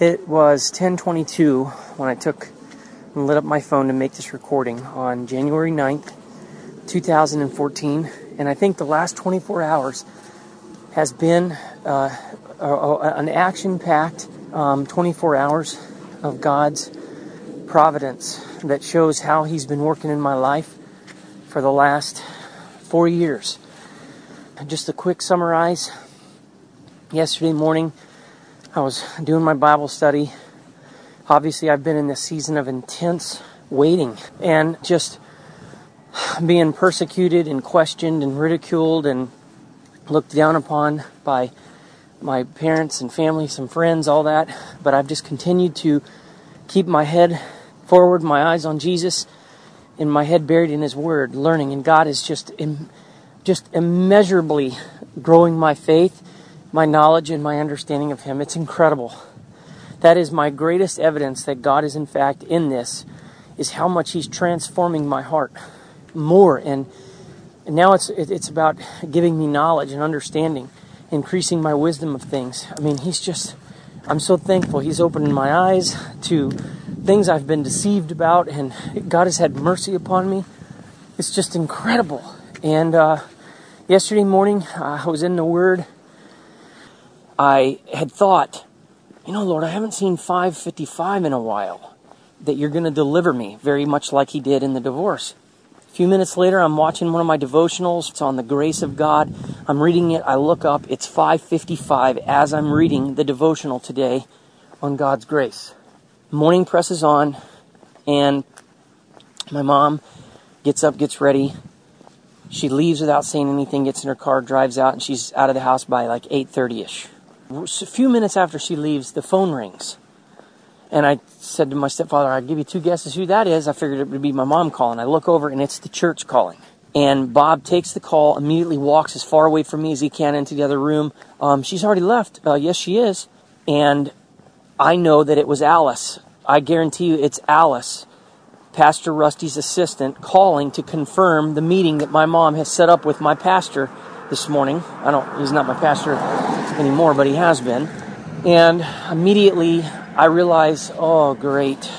It was 10:22 when I took and lit up my phone to make this recording on January 9th, 2014, and I think the last 24 hours has been uh, a, a, an action-packed um, 24 hours of God's providence that shows how He's been working in my life for the last four years. Just a quick summarize. Yesterday morning, I was doing my Bible study. Obviously, I've been in this season of intense waiting and just being persecuted and questioned and ridiculed and looked down upon by my parents and family, some friends, all that. But I've just continued to keep my head forward, my eyes on Jesus, and my head buried in His Word, learning. And God is just, just immeasurably growing my faith my knowledge and my understanding of Him. It's incredible. That is my greatest evidence that God is in fact in this, is how much He's transforming my heart more. And, now it's, it's about giving me knowledge and understanding, increasing my wisdom of things. I mean, He's just, I'm so thankful. He's opening my eyes to things I've been deceived about, and God has had mercy upon me. It's just incredible. And uh, yesterday morning, uh, I was in the Word I had thought, you know, Lord, I haven't seen 555 in a while, that you're going to deliver me, very much like He did in the divorce. A few minutes later, I'm watching one of my devotionals. It's on the grace of God. I'm reading it. I look up. It's 555 as I'm reading the devotional today on God's grace. Morning presses on, and my mom gets up, gets ready. She leaves without saying anything, gets in her car, drives out, and she's out of the house by like 8:30ish a few minutes after she leaves, the phone rings. And I said to my stepfather, I'll give you two guesses who that is. I figured it would be my mom calling. I look over and it's the church calling. And Bob takes the call, immediately walks as far away from me as he can into the other room. Um, she's already left. Uh, yes, she is. And I know that it was Alice. I guarantee you it's Alice, Pastor Rusty's assistant, calling to confirm the meeting that my mom has set up with my pastor this morning. I don't, he's not my pastor anymore, but he has been. And immediately I realize, oh, great.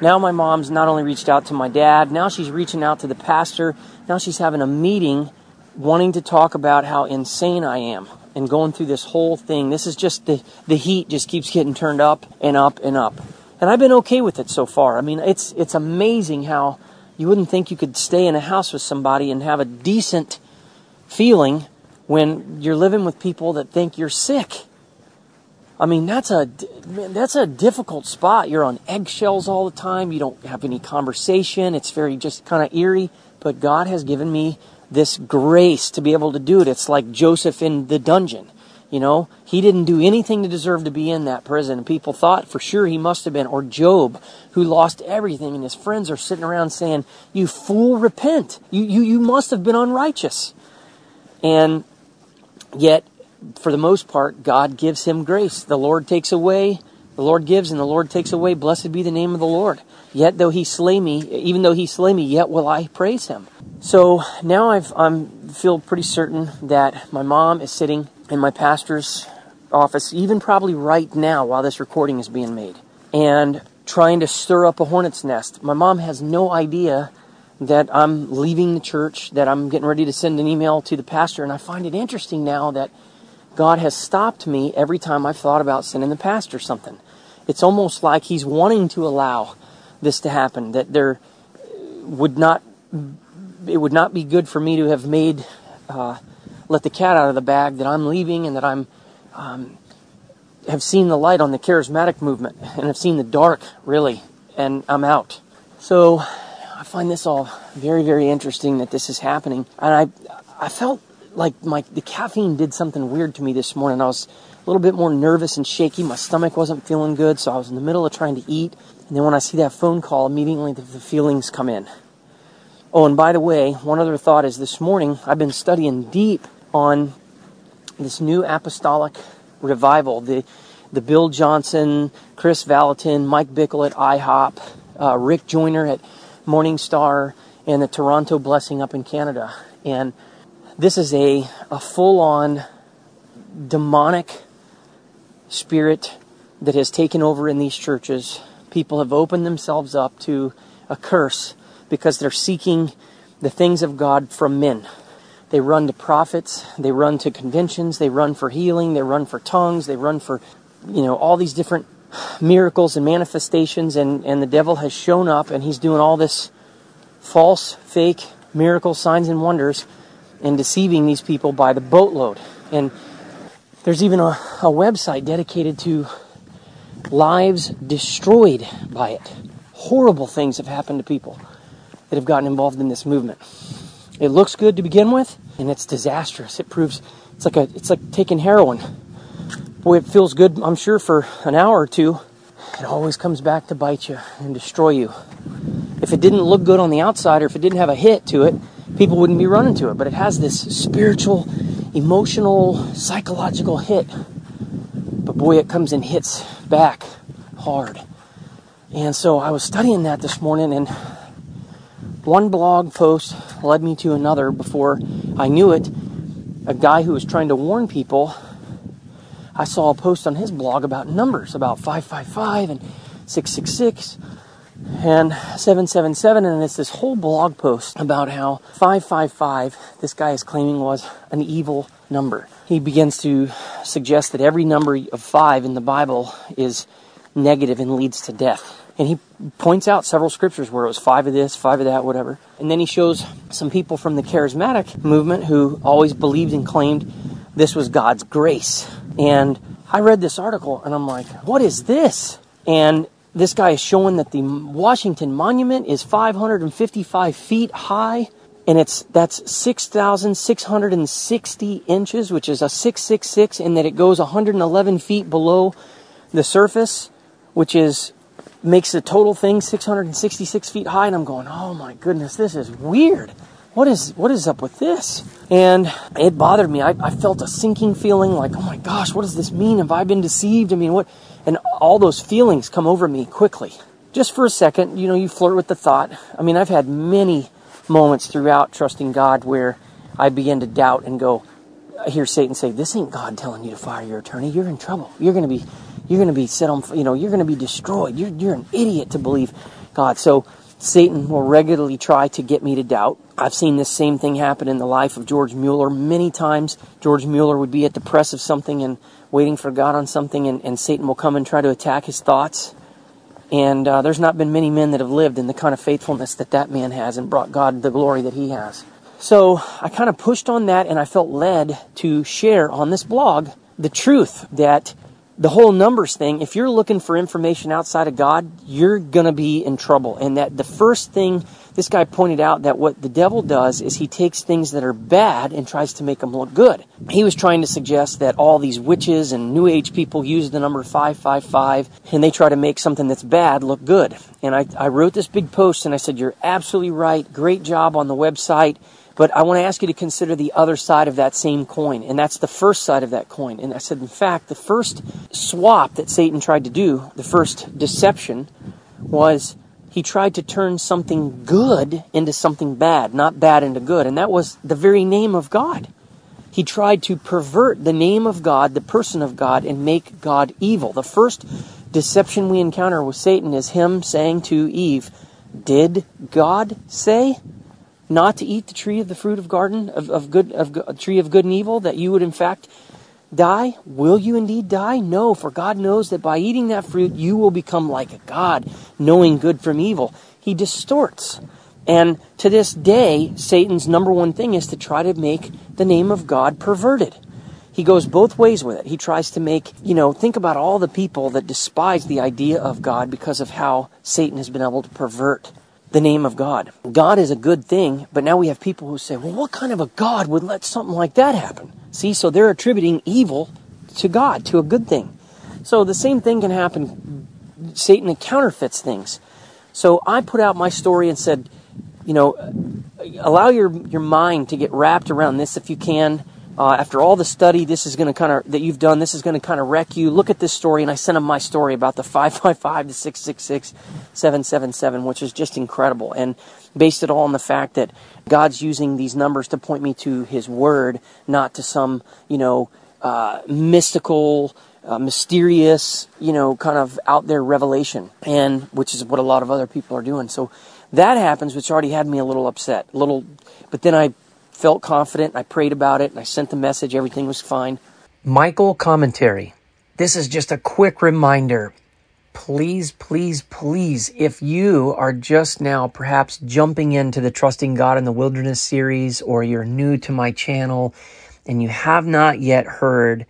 Now my mom's not only reached out to my dad, now she's reaching out to the pastor. Now she's having a meeting wanting to talk about how insane I am and going through this whole thing. This is just the, the heat just keeps getting turned up and up and up. And I've been okay with it so far. I mean, it's, it's amazing how you wouldn't think you could stay in a house with somebody and have a decent feeling when you're living with people that think you're sick. I mean, that's a that's a difficult spot. You're on eggshells all the time. You don't have any conversation. It's very just kind of eerie. But God has given me this grace to be able to do it. It's like Joseph in the dungeon. You know, he didn't do anything to deserve to be in that prison. And people thought for sure he must have been. Or Job, who lost everything, and his friends are sitting around saying, "You fool, repent. You you you must have been unrighteous." And yet, for the most part, God gives him grace. The Lord takes away, the Lord gives, and the Lord takes away. Blessed be the name of the Lord. Yet though he slay me, even though he slay me, yet will I praise him. So now I've, I'm feel pretty certain that my mom is sitting in my pastor's office, even probably right now while this recording is being made, and trying to stir up a hornet's nest. My mom has no idea that I'm leaving the church, that I'm getting ready to send an email to the pastor, and I find it interesting now that God has stopped me every time I've thought about sending the pastor something. It's almost like He's wanting to allow this to happen, that there would not, it would not be good for me to have made, uh, let the cat out of the bag, that I'm leaving and that I'm, um, have seen the light on the charismatic movement and have seen the dark, really, and I'm out. So I find this all very, very interesting that this is happening. And I, I felt like my the caffeine did something weird to me this morning. I was a little bit more nervous and shaky. My stomach wasn't feeling good, so I was in the middle of trying to eat. And then when I see that phone call, immediately the, the feelings come in. Oh, and by the way, one other thought is this morning I've been studying deep on this new apostolic revival. The the Bill Johnson, Kris Vallotton, Mike Bickle at IHOP, uh, Rick Joyner at Morning Star and the Toronto Blessing up in Canada. And this is a, a full on demonic spirit that has taken over in these churches. People have opened themselves up to a curse because they're seeking the things of God from men. They run to prophets, they run to conventions, they run for healing, they run for tongues, they run for, you know, all these different miracles and manifestations, and, and the devil has shown up and he's doing all this false, fake miracles, signs, and wonders and deceiving these people by the boatload. And there's even a, a website dedicated to lives destroyed by it. Horrible things have happened to people that have gotten involved in this movement. It looks good to begin with, and it's disastrous. It proves it's like a it's like taking heroin. Boy, it feels good, I'm sure, for an hour or two. It always comes back to bite you and destroy you. If it didn't look good on the outside, or if it didn't have a hit to it, people wouldn't be running to it. But it has this spiritual, emotional, psychological hit. But boy, it comes and hits back hard. And so I was studying that this morning, and one blog post led me to another before I knew it. A guy who was trying to warn people, I saw a post on his blog about numbers, about 555 and 666 and 777 and it's this whole blog post about how 555 this guy is claiming was an evil number he begins to suggest that every number of 5 in the bible is negative and leads to death and he points out several scriptures where it was five of this, five of that, whatever. And then he shows some people from the charismatic movement who always believed and claimed this was God's grace. And I read this article and I'm like, what is this? And this guy is showing that the Washington Monument is 555 feet high and it's that's 6,660 inches, which is a 666, and that it goes 111 feet below the surface, which is makes the total thing 666 feet high, and I'm going, oh my goodness, this is weird. What is what is up with this? And it bothered me. I, I felt a sinking feeling, like, oh my gosh, what does this mean? Have I been deceived? I mean, what? And all those feelings come over me quickly. Just for a second, you know, you flirt with the thought. I mean, I've had many moments throughout trusting God where I begin to doubt and go, I hear Satan say, "This ain't God telling you to fire your attorney. You're in trouble. You're going to be you're going to be set on, you know, you're going to be destroyed. You're, you're an idiot to believe God. So Satan will regularly try to get me to doubt. I've seen this same thing happen in the life of George Mueller many times. George Mueller would be at the press of something and waiting for God on something, and, and Satan will come and try to attack his thoughts. And uh, there's not been many men that have lived in the kind of faithfulness that that man has and brought God the glory that he has. So I kind of pushed on that, and I felt led to share on this blog the truth that the whole numbers thing, if you're looking for information outside of God, you're going to be in trouble. And that the first thing this guy pointed out that what the devil does is he takes things that are bad and tries to make them look good. He was trying to suggest that all these witches and new age people use the number 555 and they try to make something that's bad look good. And I, I wrote this big post and I said, You're absolutely right. Great job on the website. But I want to ask you to consider the other side of that same coin, and that's the first side of that coin. And I said, in fact, the first swap that Satan tried to do, the first deception, was he tried to turn something good into something bad, not bad into good. And that was the very name of God. He tried to pervert the name of God, the person of God, and make God evil. The first deception we encounter with Satan is him saying to Eve, Did God say? Not to eat the tree of the fruit of garden of, of good of tree of good and evil that you would in fact die? Will you indeed die? No for god knows that by eating that fruit you will become like a god knowing good from evil. He distorts. And to this day satan's number one thing is to try to make the name of god perverted. He goes both ways with it. He tries to make you know think about all the people that despise the idea of god because of how satan has been able to pervert the name of God. God is a good thing, but now we have people who say, well, what kind of a God would let something like that happen? See, so they're attributing evil to God, to a good thing. So the same thing can happen. Satan counterfeits things. So I put out my story and said, you know, allow your, your mind to get wrapped around this if you can. Uh, after all the study, this is going to kind of that you've done. This is going to kind of wreck you. Look at this story, and I sent him my story about the five five five to six six six seven seven seven, which is just incredible, and based it all on the fact that God's using these numbers to point me to His Word, not to some you know uh, mystical uh, mysterious, you know, kind of out there revelation, and which is what a lot of other people are doing. So that happens, which already had me a little upset, a little, but then I felt confident. I prayed about it, and I sent the message. Everything was fine. Michael commentary. This is just a quick reminder. Please, please, please, if you are just now perhaps jumping into the Trusting God in the Wilderness series, or you're new to my channel and you have not yet heard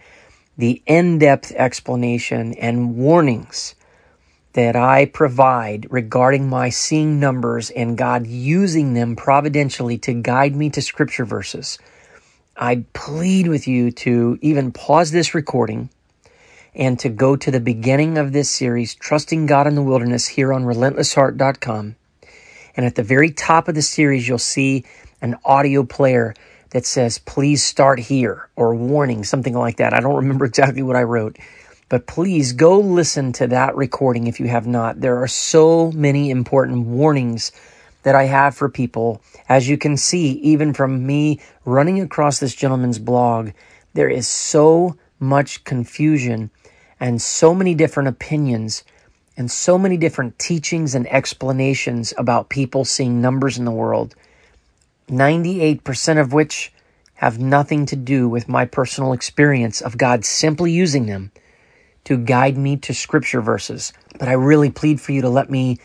the in depth explanation and warnings that I provide regarding my seeing numbers and God using them providentially to guide me to scripture verses, I plead with you to even pause this recording and to go to the beginning of this series, Trusting God in the Wilderness, here on relentlessheart.com. And at the very top of the series, you'll see an audio player that says, please start here or warning, something like that. I don't remember exactly what I wrote, but please go listen to that recording if you have not. There are so many important warnings that I have for people. As you can see, even from me running across this gentleman's blog, there is so much confusion and so many different opinions and so many different teachings and explanations about people seeing numbers in the world 98% of which have nothing to do with my personal experience of God simply using them to guide me to scripture verses. But I really plead for you to let me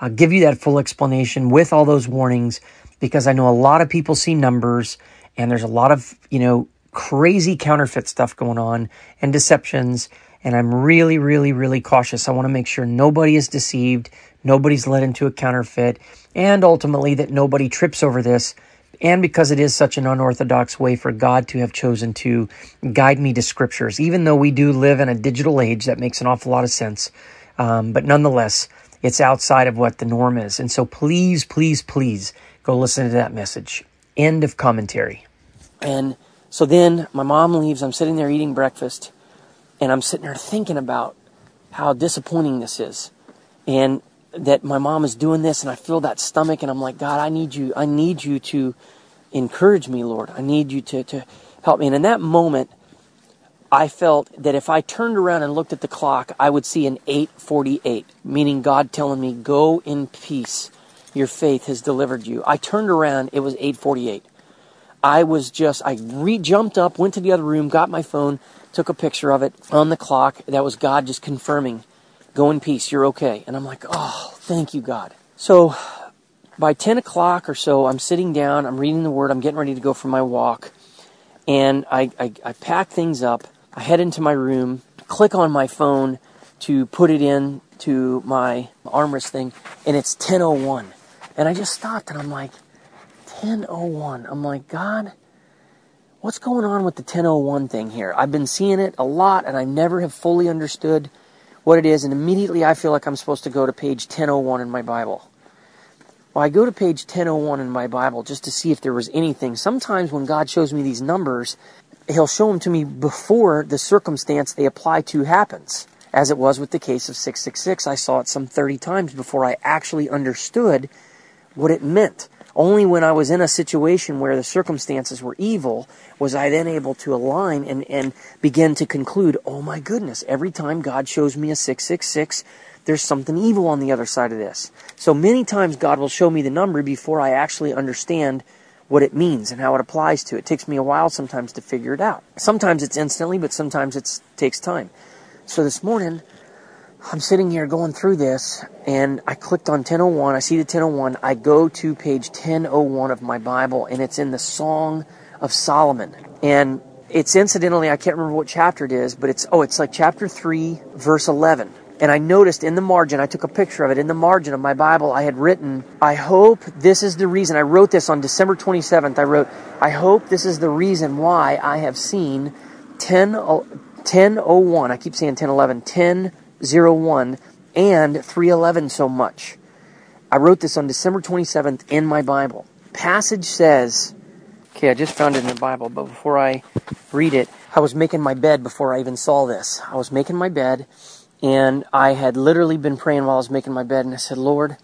uh, give you that full explanation with all those warnings because I know a lot of people see numbers and there's a lot of, you know, crazy counterfeit stuff going on and deceptions. And I'm really, really, really cautious. I want to make sure nobody is deceived, nobody's led into a counterfeit, and ultimately that nobody trips over this and because it is such an unorthodox way for God to have chosen to guide me to scriptures. Even though we do live in a digital age, that makes an awful lot of sense. Um, but nonetheless, it's outside of what the norm is. And so please, please, please go listen to that message. End of commentary. And so then my mom leaves. I'm sitting there eating breakfast, and I'm sitting there thinking about how disappointing this is. And that my mom is doing this and I feel that stomach and I'm like, God, I need you, I need you to encourage me, Lord. I need you to, to help me. And in that moment, I felt that if I turned around and looked at the clock, I would see an 848, meaning God telling me, go in peace. Your faith has delivered you. I turned around, it was 848. I was just, I re jumped up, went to the other room, got my phone, took a picture of it on the clock. That was God just confirming Go in peace. You're okay. And I'm like, oh, thank you, God. So by 10 o'clock or so, I'm sitting down, I'm reading the Word, I'm getting ready to go for my walk. And I, I, I pack things up. I head into my room, click on my phone to put it in to my armrest thing, and it's 10:01. And I just stopped and I'm like, 10:01. I'm like, God, what's going on with the 10:01 thing here? I've been seeing it a lot, and I never have fully understood what it is, and immediately I feel like I'm supposed to go to page 1001 in my Bible. Well, I go to page 1001 in my Bible just to see if there was anything. Sometimes when God shows me these numbers, He'll show them to me before the circumstance they apply to happens. As it was with the case of 666, I saw it some 30 times before I actually understood what it meant. Only when I was in a situation where the circumstances were evil was I then able to align and, and begin to conclude, oh my goodness, every time God shows me a 666, there's something evil on the other side of this. So many times God will show me the number before I actually understand what it means and how it applies to it. It takes me a while sometimes to figure it out. Sometimes it's instantly, but sometimes it takes time. So this morning, I'm sitting here going through this and I clicked on 1001. I see the 1001. I go to page 1001 of my Bible and it's in the Song of Solomon. And it's incidentally, I can't remember what chapter it is, but it's, oh, it's like chapter 3, verse 11. And I noticed in the margin, I took a picture of it, in the margin of my Bible, I had written, I hope this is the reason. I wrote this on December 27th. I wrote, I hope this is the reason why I have seen 10, uh, 1001. I keep saying 1011. 10 01 and 311 so much. I wrote this on December 27th in my Bible. Passage says, okay, I just found it in the Bible, but before I read it, I was making my bed before I even saw this. I was making my bed, and I had literally been praying while I was making my bed, and I said, Lord,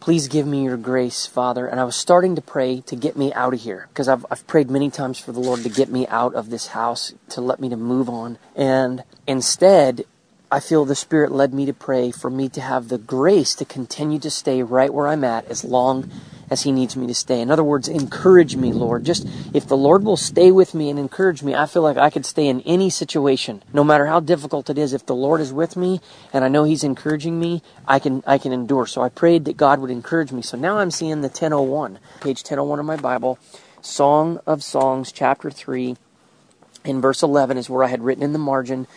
Please give me your grace, Father. And I was starting to pray to get me out of here because I've, I've prayed many times for the Lord to get me out of this house, to let me to move on. And instead, I feel the Spirit led me to pray for me to have the grace to continue to stay right where I'm at as long as He needs me to stay. In other words, encourage me, Lord. Just if the Lord will stay with me and encourage me, I feel like I could stay in any situation, no matter how difficult it is. If the Lord is with me and I know He's encouraging me, I can I can endure. So I prayed that God would encourage me. So now I'm seeing the 1001, page 1001 of my Bible, Song of Songs, chapter 3, in verse 11 is where I had written in the margin.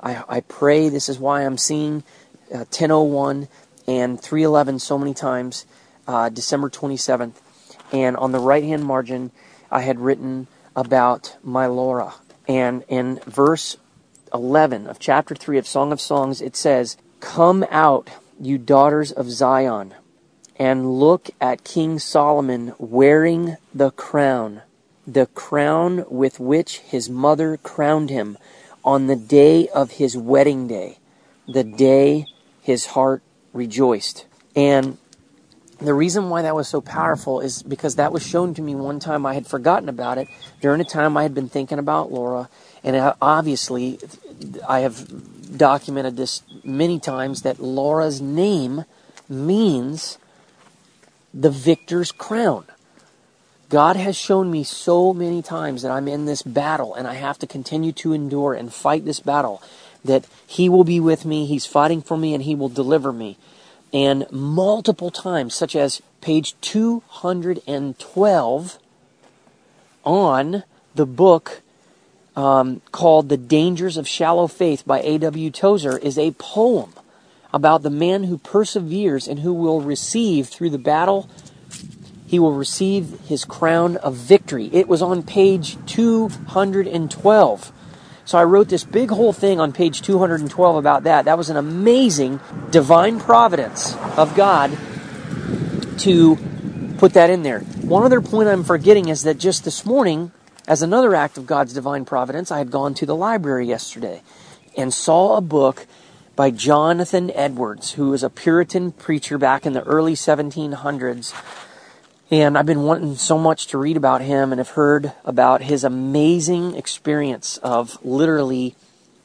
I, I pray this is why I'm seeing uh, 1001 and 311 so many times uh, December 27th. And on the right hand margin, I had written about my Laura. And in verse 11 of chapter 3 of Song of Songs, it says, Come out, you daughters of Zion, and look at King Solomon wearing the crown, the crown with which his mother crowned him on the day of his wedding day, the day his heart rejoiced. And the reason why that was so powerful is because that was shown to me one time I had forgotten about it during a time I had been thinking about Laura. And obviously, I have documented this many times that Laura's name means the victor's crown. God has shown me so many times that I'm in this battle and I have to continue to endure and fight this battle. That He will be with me, He's fighting for me, and He will deliver me and multiple times, such as page 212 on the book um, called The Dangers of Shallow Faith by A.W. Tozer, is a poem about the man who perseveres and who will receive through the battle. He will receive his crown of victory. It was on page 212. So I wrote this big whole thing on page 212 about that. That was an amazing divine providence of God to put that in there. One other point I'm forgetting is that just this morning, as another act of God's divine providence, I had gone to the library yesterday and saw a book by Jonathan Edwards, who was a Puritan preacher back in the early 1700s and I've been wanting so much to read about him and have heard about his amazing experience of literally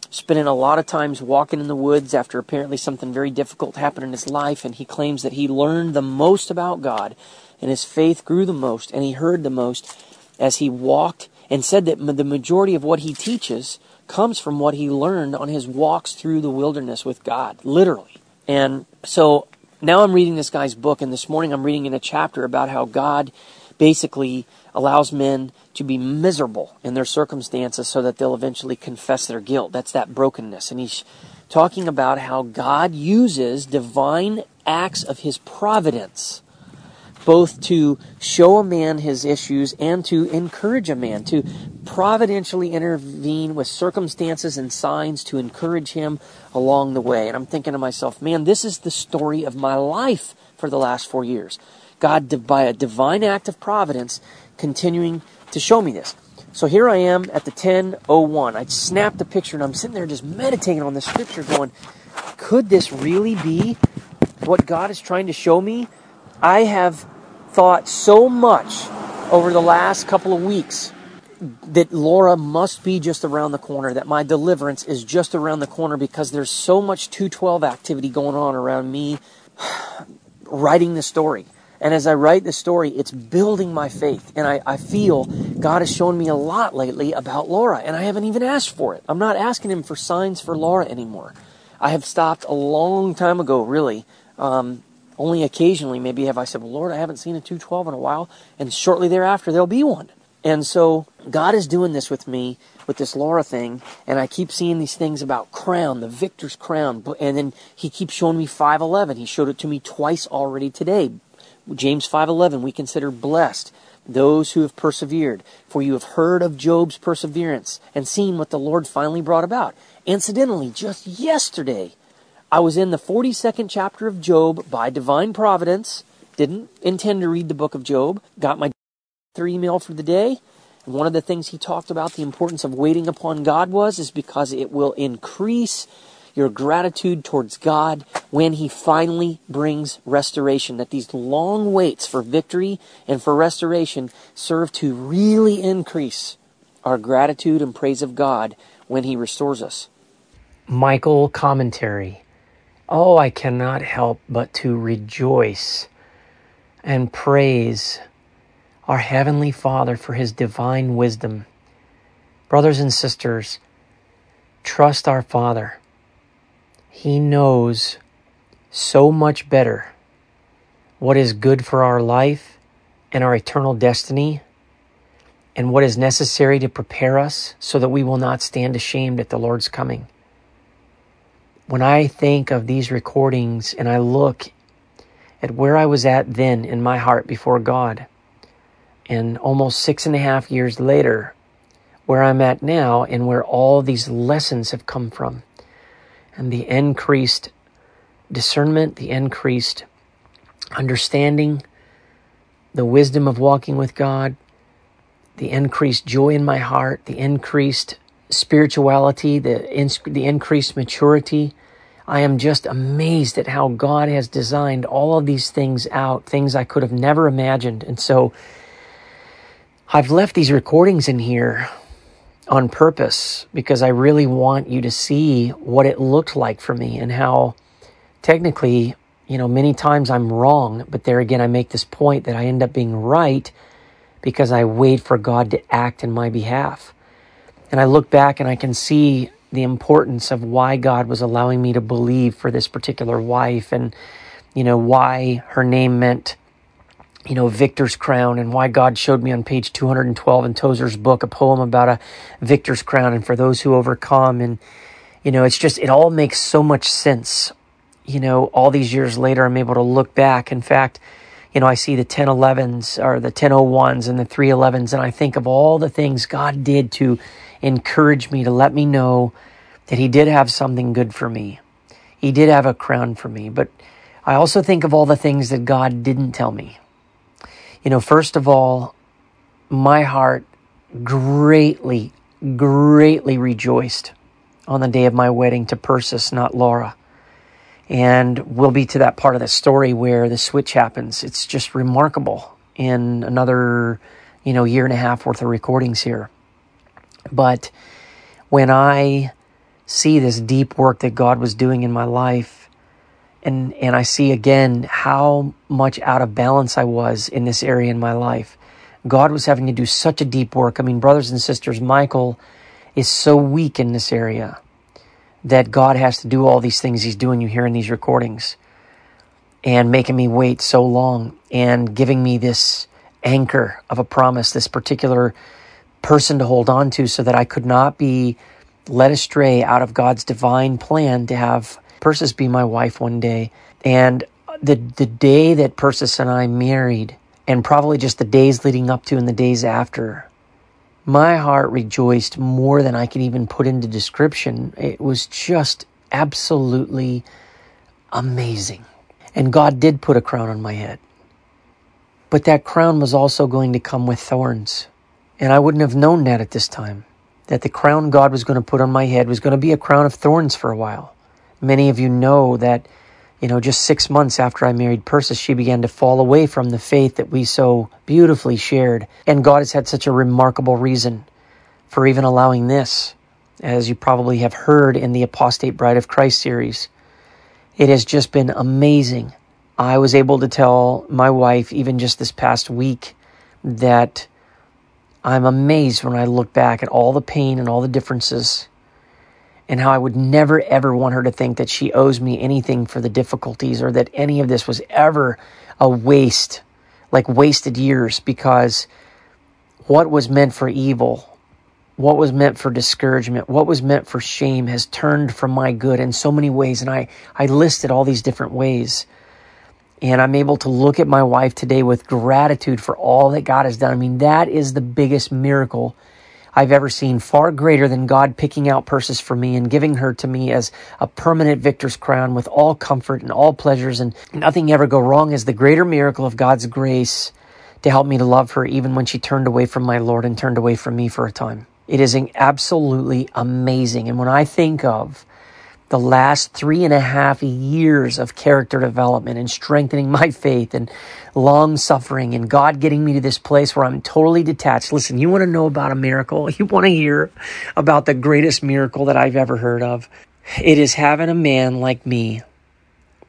spending a lot of times walking in the woods after apparently something very difficult happened in his life. And he claims that he learned the most about God and his faith grew the most and he heard the most as he walked and said that the majority of what he teaches comes from what he learned on his walks through the wilderness with God, literally. And so now I'm reading this guy's book, and this morning I'm reading in a chapter about how God basically allows men to be miserable in their circumstances so that they'll eventually confess their guilt. That's that brokenness. And he's talking about how God uses divine acts of his providence both to show a man his issues and to encourage a man, to providentially intervene with circumstances and signs to encourage him along the way. And I'm thinking to myself, man, this is the story of my life for the last four years. God, by a divine act of providence, continuing to show me this. So here I am at the 1001. I snapped the picture and I'm sitting there just meditating on the scripture going, could this really be what God is trying to show me? I have thought so much over the last couple of weeks that Laura must be just around the corner, that my deliverance is just around the corner because there's so much 212 activity going on around me writing the story. And as I write the story, it's building my faith. And I, I feel God has shown me a lot lately about Laura, and I haven't even asked for it. I'm not asking Him for signs for Laura anymore. I have stopped a long time ago, really. Um, only occasionally, maybe have I said, Well, Lord, I haven't seen a 212 in a while. And shortly thereafter, there'll be one. And so God is doing this with me with this Laura thing, and I keep seeing these things about crown, the victor's crown, and then He keeps showing me 511. He showed it to me twice already today. James 5:11 we consider blessed those who have persevered for you have heard of Job's perseverance and seen what the Lord finally brought about incidentally just yesterday I was in the 42nd chapter of Job by divine providence. Didn't intend to read the book of Job. Got my email for the day. And one of the things he talked about the importance of waiting upon God was is because it will increase your gratitude towards God when He finally brings restoration. That these long waits for victory and for restoration serve to really increase our gratitude and praise of God when He restores us. Michael Commentary. Oh, I cannot help but to rejoice and praise our Heavenly Father for His divine wisdom. Brothers and sisters, trust our Father. He knows so much better what is good for our life and our eternal destiny and what is necessary to prepare us so that we will not stand ashamed at the Lord's coming. When I think of these recordings and I look at where I was at then in my heart before God, and almost six and a half years later, where I'm at now and where all these lessons have come from, and the increased discernment, the increased understanding, the wisdom of walking with God, the increased joy in my heart, the increased spirituality, the, in, the increased maturity. I am just amazed at how God has designed all of these things out, things I could have never imagined. And so I've left these recordings in here on purpose because I really want you to see what it looked like for me and how technically, you know, many times I'm wrong, but there again, I make this point that I end up being right because I wait for God to act in my behalf. And I look back and I can see the importance of why God was allowing me to believe for this particular wife and, you know, why her name meant, you know, victor's crown and why God showed me on page 212 in Tozer's book a poem about a victor's crown and for those who overcome. And, you know, it's just, it all makes so much sense. You know, all these years later, I'm able to look back. In fact, you know, I see the 1011s or the 1001s and the 311s, and I think of all the things God did to encourage me, to let me know that He did have something good for me. He did have a crown for me. But I also think of all the things that God didn't tell me. You know, first of all, my heart greatly, greatly rejoiced on the day of my wedding to Persis, not Laura. And we'll be to that part of the story where the switch happens. It's just remarkable in another, you know, year and a half worth of recordings here. But when I see this deep work that God was doing in my life, and, and I see again how much out of balance I was in this area in my life. God was having to do such a deep work. I mean, brothers and sisters, Michael is so weak in this area that God has to do all these things He's doing you here in these recordings and making me wait so long and giving me this anchor of a promise, this particular person to hold on to so that I could not be led astray out of God's divine plan to have Persis be my wife one day. And the, the day that Persis and I married, and probably just the days leading up to and the days after, my heart rejoiced more than I can even put into description. It was just absolutely amazing. And God did put a crown on my head. But that crown was also going to come with thorns. And I wouldn't have known that at this time. That the crown God was going to put on my head was going to be a crown of thorns for a while. Many of you know that you know, just six months after I married Persis, she began to fall away from the faith that we so beautifully shared. And God has had such a remarkable reason for even allowing this, as you probably have heard in the Apostate Bride of Christ series. It has just been amazing. I was able to tell my wife, even just this past week, that I'm amazed when I look back at all the pain and all the differences and how I would never ever want her to think that she owes me anything for the difficulties or that any of this was ever a waste, like wasted years, because what was meant for evil, what was meant for discouragement, what was meant for shame has turned from my good in so many ways. And I, I listed all these different ways. And I'm able to look at my wife today with gratitude for all that God has done. I mean, that is the biggest miracle I've ever seen, far greater than God picking out Persis for me and giving her to me as a permanent victor's crown with all comfort and all pleasures and nothing ever go wrong is the greater miracle of God's grace to help me to love her even when she turned away from my Lord and turned away from me for a time. It is absolutely amazing. And when I think of the last three and a half years of character development and strengthening my faith and long suffering and God getting me to this place where I'm totally detached. Listen, you want to know about a miracle? You want to hear about the greatest miracle that I've ever heard of? It is having a man like me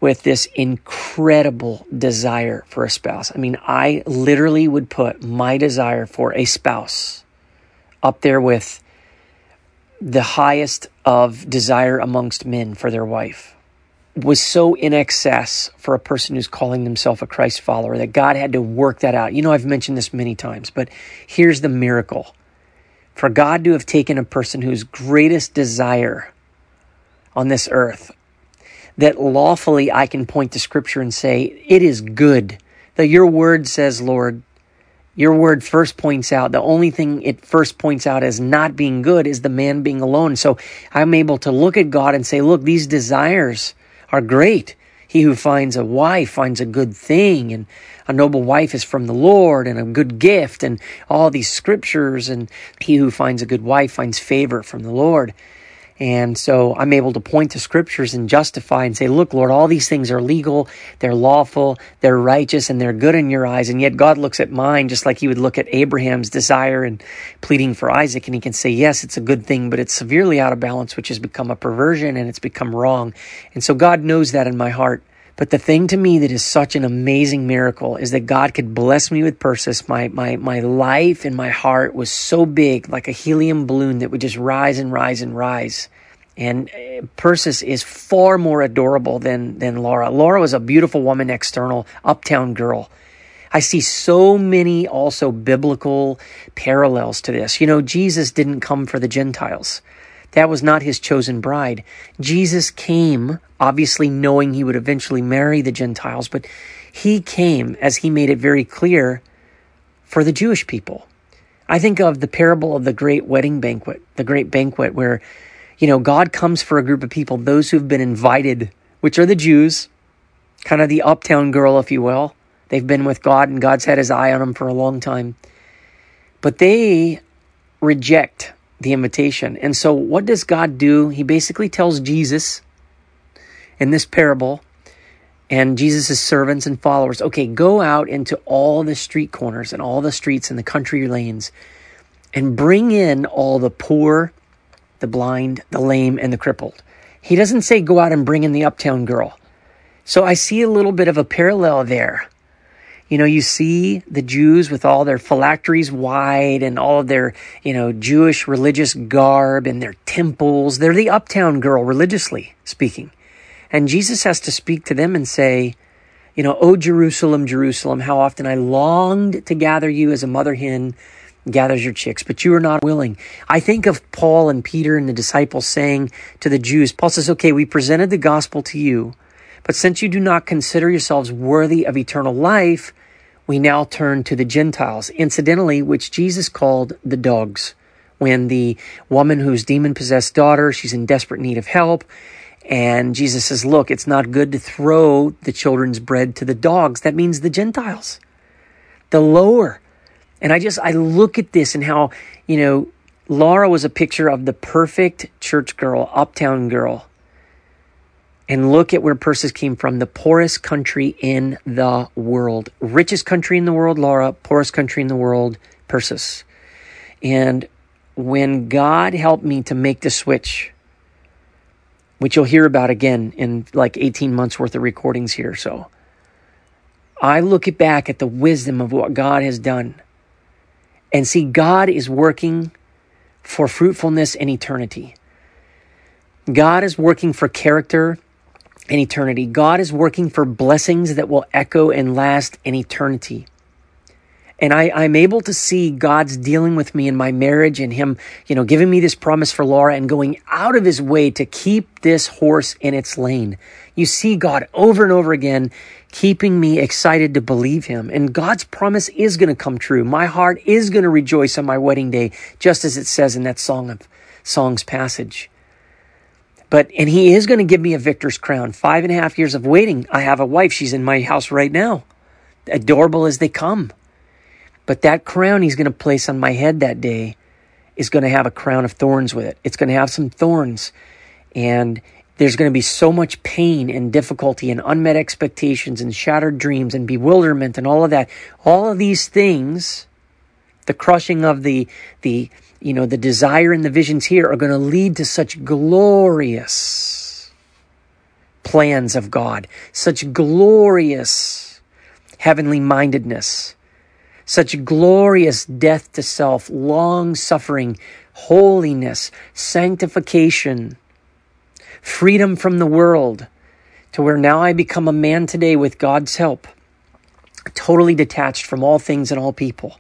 with this incredible desire for a spouse. I mean, I literally would put my desire for a spouse up there with the highest of desire amongst men for their wife was so in excess for a person who's calling themselves a Christ follower that God had to work that out. You know, I've mentioned this many times, but here's the miracle. For God to have taken a person whose greatest desire on this earth, that lawfully I can point to scripture and say, it is good that your word says, Lord, your word first points out the only thing it first points out as not being good is the man being alone. So I'm able to look at God and say, look, these desires are great. He who finds a wife finds a good thing, and a noble wife is from the Lord, and a good gift, and all these scriptures. And he who finds a good wife finds favor from the Lord. And so I'm able to point to scriptures and justify and say, look, Lord, all these things are legal, they're lawful, they're righteous, and they're good in your eyes. And yet God looks at mine just like he would look at Abraham's desire and pleading for Isaac. And he can say, yes, it's a good thing, but it's severely out of balance, which has become a perversion and it's become wrong. And so God knows that in my heart. But the thing to me that is such an amazing miracle is that God could bless me with Persis. My, my, my life and my heart was so big, like a helium balloon that would just rise and rise and rise. And uh, Persis is far more adorable than, than Laura. Laura was a beautiful woman, external, uptown girl. I see so many also biblical parallels to this. You know, Jesus didn't come for the Gentiles. That was not his chosen bride. Jesus came, obviously knowing he would eventually marry the Gentiles, but he came, as he made it very clear, for the Jewish people. I think of the parable of the great wedding banquet, the great banquet where, you know, God comes for a group of people, those who've been invited, which are the Jews, kind of the uptown girl, if you will. They've been with God and God's had his eye on them for a long time. But they reject the invitation. And so, what does God do? He basically tells Jesus in this parable and Jesus' servants and followers, okay, go out into all the street corners and all the streets and the country lanes and bring in all the poor, the blind, the lame, and the crippled. He doesn't say go out and bring in the uptown girl. So I see a little bit of a parallel there you know, you see the Jews with all their phylacteries wide and all of their, you know, Jewish religious garb and their temples. They're the uptown girl, religiously speaking. And Jesus has to speak to them and say, you know, O Jerusalem, Jerusalem, how often I longed to gather you as a mother hen gathers your chicks, but you are not willing. I think of Paul and Peter and the disciples saying to the Jews, Paul says, okay, we presented the gospel to you but since you do not consider yourselves worthy of eternal life, we now turn to the Gentiles, incidentally, which Jesus called the dogs. When the woman whose demon possessed daughter, she's in desperate need of help, and Jesus says, Look, it's not good to throw the children's bread to the dogs. That means the Gentiles, the lower. And I just, I look at this and how, you know, Laura was a picture of the perfect church girl, uptown girl and look at where Persis came from the poorest country in the world. Richest country in the world, Laura, poorest country in the world, Persis. And when God helped me to make the switch, which you'll hear about again in like 18 months worth of recordings here, so I look back at the wisdom of what God has done and see God is working for fruitfulness and eternity. God is working for character in eternity. God is working for blessings that will echo and last in eternity. And I, I'm able to see God's dealing with me in my marriage and Him, you know, giving me this promise for Laura and going out of His way to keep this horse in its lane. You see God over and over again keeping me excited to believe Him. And God's promise is going to come true. My heart is going to rejoice on my wedding day, just as it says in that song of Song's passage. But, and he is going to give me a victor's crown. Five and a half years of waiting. I have a wife. She's in my house right now. Adorable as they come. But that crown he's going to place on my head that day is going to have a crown of thorns with it. It's going to have some thorns. And there's going to be so much pain and difficulty and unmet expectations and shattered dreams and bewilderment and all of that. All of these things, the crushing of the, the, you know, the desire and the visions here are going to lead to such glorious plans of God, such glorious heavenly mindedness, such glorious death to self, long suffering, holiness, sanctification freedom from the world, to where now I become a man today with God's help, totally detached from all things and all people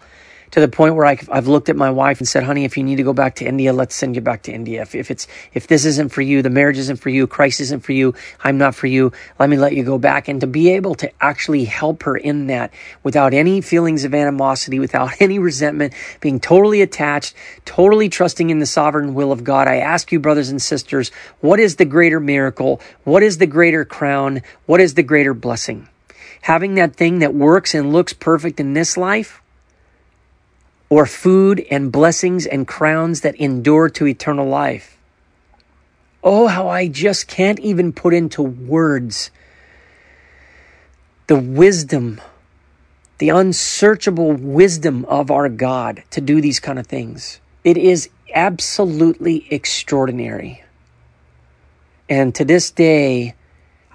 to the point where I, have looked at my wife and said, honey, if you need to go back to India, let's send you back to India. If, if it's, if this isn't for you, the marriage isn't for you, Christ isn't for you, I'm not for you, let me let you go back. And to be able to actually help her in that without any feelings of animosity, without any resentment, being totally attached, totally trusting in the sovereign will of God. I ask you, brothers and sisters, what is the greater miracle? What is the greater crown? What is the greater blessing? Having that thing that works and looks perfect in this life or food and blessings and crowns that endure to eternal life. Oh, how I just can't even put into words the wisdom, the unsearchable wisdom of our God to do these kind of things. It is absolutely extraordinary. And to this day,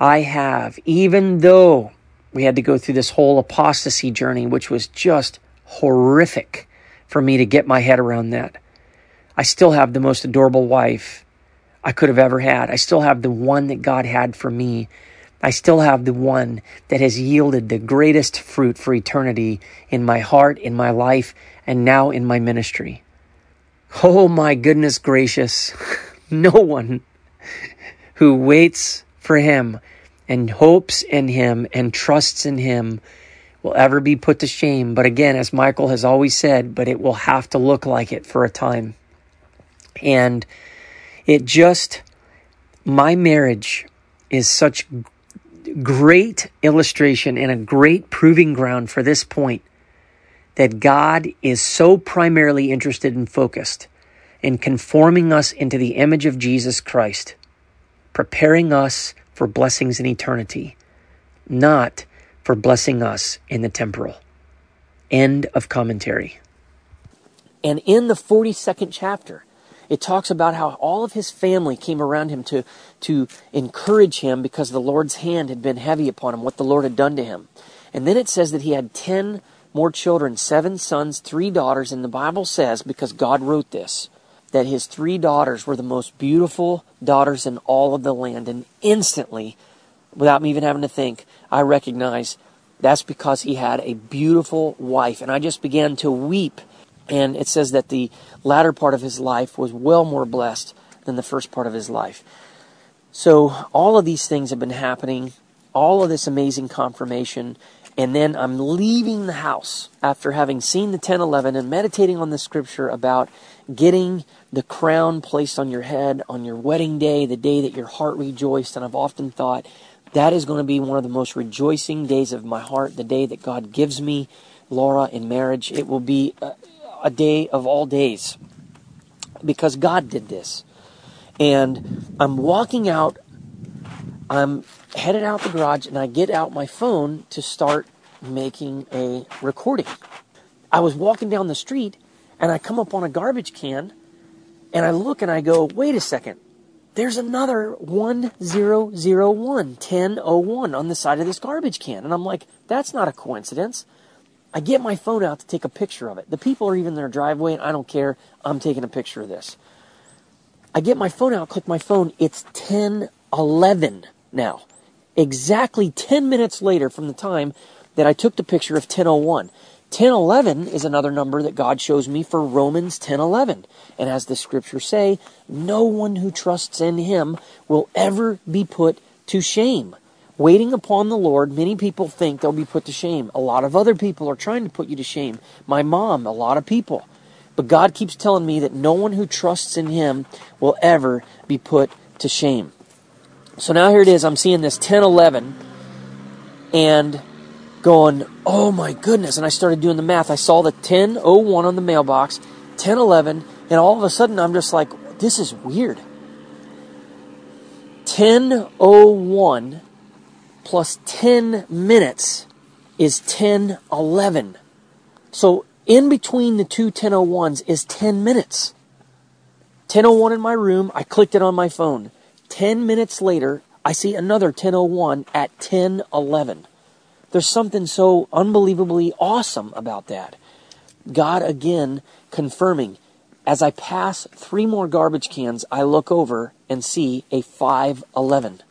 I have, even though we had to go through this whole apostasy journey, which was just horrific for me to get my head around that. I still have the most adorable wife I could have ever had. I still have the one that God had for me. I still have the one that has yielded the greatest fruit for eternity in my heart, in my life, and now in my ministry. Oh my goodness gracious. no one who waits for him and hopes in him and trusts in him will ever be put to shame. But again, as Michael has always said, but it will have to look like it for a time. And it just, my marriage is such great illustration and a great proving ground for this point that God is so primarily interested and focused in conforming us into the image of Jesus Christ, preparing us for blessings in eternity, not for blessing us in the temporal. End of commentary. And in the 42nd chapter, it talks about how all of his family came around him to, to encourage him because the Lord's hand had been heavy upon him, what the Lord had done to him. And then it says that he had 10 more children, seven sons, three daughters. And the Bible says, because God wrote this, that his three daughters were the most beautiful daughters in all of the land. And instantly, without me even having to think, I recognize that's because he had a beautiful wife. And I just began to weep. And it says that the latter part of his life was well more blessed than the first part of his life. So all of these things have been happening, all of this amazing confirmation. And then I'm leaving the house after having seen the 1011 and meditating on the scripture about getting the crown placed on your head on your wedding day, the day that your heart rejoiced. And I've often thought, that is going to be one of the most rejoicing days of my heart, the day that God gives me Laura in marriage. It will be a, a day of all days because God did this. And I'm walking out, I'm headed out the garage, and I get out my phone to start making a recording. I was walking down the street and I come up on a garbage can and I look and I go, wait a second there's another 1001, 1001 on the side of this garbage can. And I'm like, that's not a coincidence. I get my phone out to take a picture of it. The people are even in their driveway, and I don't care. I'm taking a picture of this. I get my phone out, click my phone. It's 1011 now. Exactly 10 minutes later from the time that I took the picture of 1001. 1011 is another number that God shows me for Romans 1011. And as the scriptures say, no one who trusts in him will ever be put to shame. Waiting upon the Lord, many people think they'll be put to shame. A lot of other people are trying to put you to shame. My mom, a lot of people. But God keeps telling me that no one who trusts in him will ever be put to shame. So now here it is. I'm seeing this 1011 and going, oh my goodness. And I started doing the math. I saw the 1001 on the mailbox, 1011, and all of a sudden I'm just like, this is weird. 1001 plus 10 minutes is 1011. So in between the two 1001s is 10 minutes. 1001 in my room, I clicked it on my phone. 10 minutes later, I see another 1001 at 1011. There's something so unbelievably awesome about that. God again confirming. As I pass three more garbage cans, I look over and see a 511.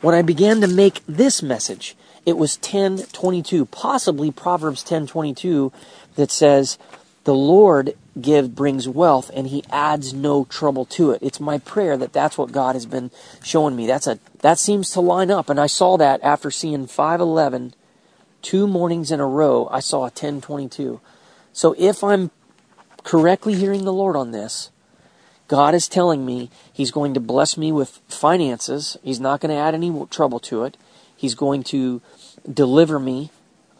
When I began to make this message, it was 1022, possibly Proverbs 1022 that says, the Lord give brings wealth and he adds no trouble to it. It's my prayer that that's what God has been showing me. That's a that seems to line up and I saw that after seeing 511 two mornings in a row, I saw a 1022. So if I'm correctly hearing the Lord on this, God is telling me he's going to bless me with finances. He's not going to add any trouble to it. He's going to deliver me,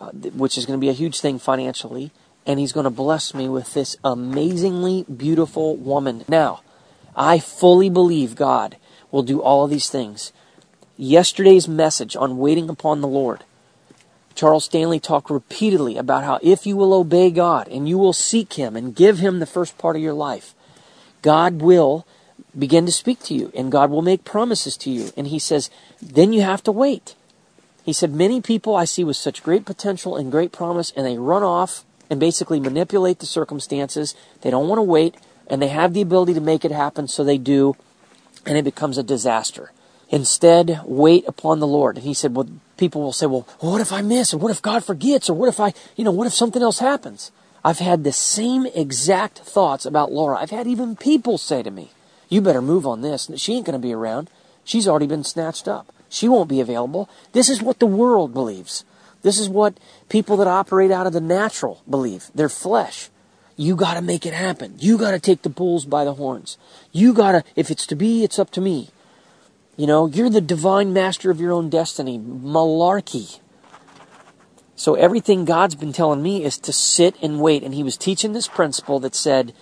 uh, which is going to be a huge thing financially and he's going to bless me with this amazingly beautiful woman. Now, I fully believe God will do all of these things. Yesterday's message on waiting upon the Lord, Charles Stanley talked repeatedly about how if you will obey God and you will seek Him and give Him the first part of your life, God will begin to speak to you and God will make promises to you. And He says, then you have to wait. He said, many people I see with such great potential and great promise and they run off and basically manipulate the circumstances. They don't want to wait, and they have the ability to make it happen, so they do, and it becomes a disaster. Instead, wait upon the Lord. And he said, well, people will say, well, what if I miss? Or what if God forgets? Or what if I, you know, what if something else happens? I've had the same exact thoughts about Laura. I've had even people say to me, you better move on this. She ain't going to be around. She's already been snatched up. She won't be available. This is what the world believes. This is what people that operate out of the natural believe, their flesh. You got to make it happen. You got to take the bulls by the horns. You got to, if it's to be, it's up to me. You know, you're the divine master of your own destiny. Malarkey. So everything God's been telling me is to sit and wait. And He was teaching this principle that said,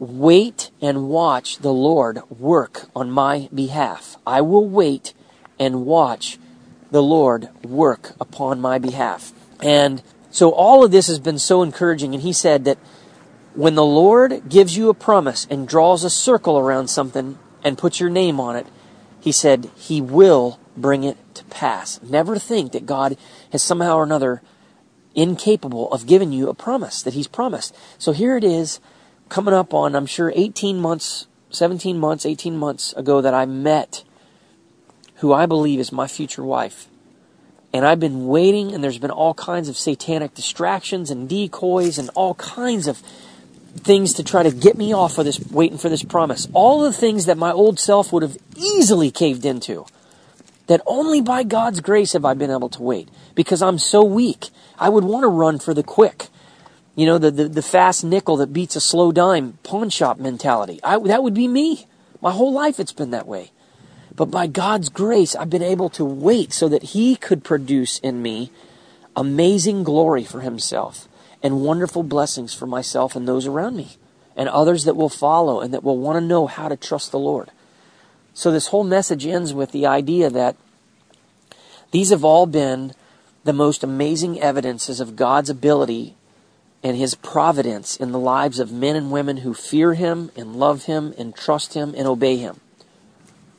wait and watch the Lord work on my behalf. I will wait and watch the Lord work upon my behalf. And so all of this has been so encouraging. And he said that when the Lord gives you a promise and draws a circle around something and puts your name on it, he said he will bring it to pass. Never think that God has somehow or another incapable of giving you a promise that he's promised. So here it is coming up on, I'm sure, 18 months, 17 months, 18 months ago that I met who I believe is my future wife. And I've been waiting, and there's been all kinds of satanic distractions and decoys and all kinds of things to try to get me off of this, waiting for this promise. All the things that my old self would have easily caved into. That only by God's grace have I been able to wait. Because I'm so weak. I would want to run for the quick. You know, the, the, the fast nickel that beats a slow dime pawn shop mentality. I, that would be me. My whole life it's been that way. But by God's grace, I've been able to wait so that He could produce in me amazing glory for Himself and wonderful blessings for myself and those around me and others that will follow and that will want to know how to trust the Lord. So this whole message ends with the idea that these have all been the most amazing evidences of God's ability and His providence in the lives of men and women who fear Him and love Him and trust Him and obey Him.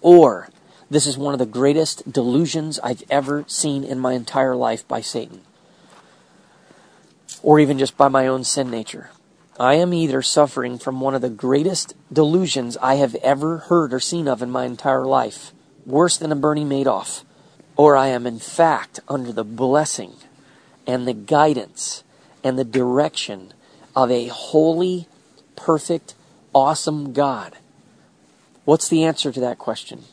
Or this is one of the greatest delusions I've ever seen in my entire life by Satan. Or even just by my own sin nature. I am either suffering from one of the greatest delusions I have ever heard or seen of in my entire life, worse than a Bernie Madoff, or I am in fact under the blessing and the guidance and the direction of a holy, perfect, awesome God What's the answer to that question?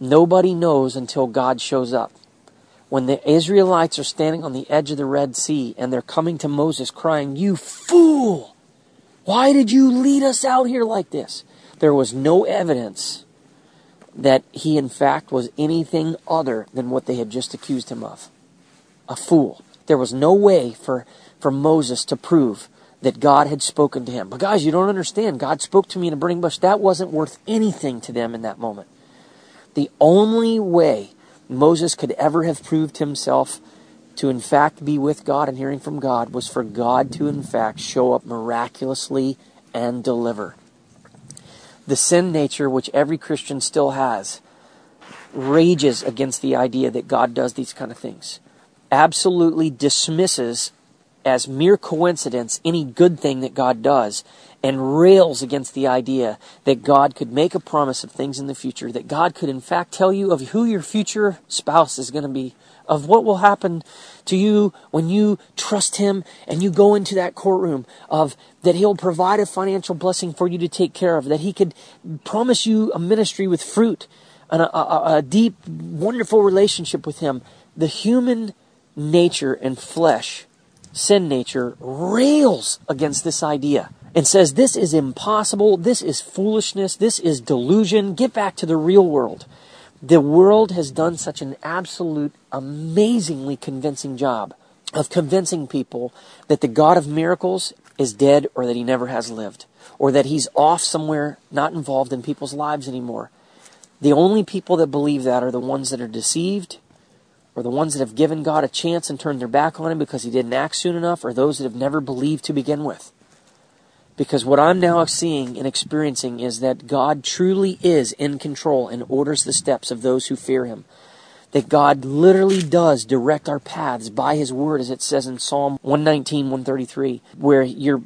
Nobody knows until God shows up. When the Israelites are standing on the edge of the Red Sea and they're coming to Moses crying, You fool! Why did you lead us out here like this? There was no evidence that he, in fact, was anything other than what they had just accused him of. A fool. There was no way for, for Moses to prove that God had spoken to him. But guys, you don't understand. God spoke to me in a burning bush. That wasn't worth anything to them in that moment. The only way Moses could ever have proved himself to in fact be with God and hearing from God was for God to in fact show up miraculously and deliver. The sin nature, which every Christian still has, rages against the idea that God does these kind of things. Absolutely dismisses as mere coincidence any good thing that God does and rails against the idea that God could make a promise of things in the future, that God could in fact tell you of who your future spouse is going to be, of what will happen to you when you trust Him and you go into that courtroom, of that He'll provide a financial blessing for you to take care of, that He could promise you a ministry with fruit and a, a, a deep, wonderful relationship with Him. The human nature and flesh, sin nature, rails against this idea and says, This is impossible, this is foolishness, this is delusion, get back to the real world. The world has done such an absolute, amazingly convincing job of convincing people that the God of miracles is dead or that he never has lived or that he's off somewhere, not involved in people's lives anymore. The only people that believe that are the ones that are deceived or the ones that have given God a chance and turned their back on him because he didn't act soon enough or those that have never believed to begin with. Because what I'm now seeing and experiencing is that God truly is in control and orders the steps of those who fear Him. That God literally does direct our paths by His Word, as it says in Psalm 119, 133, where your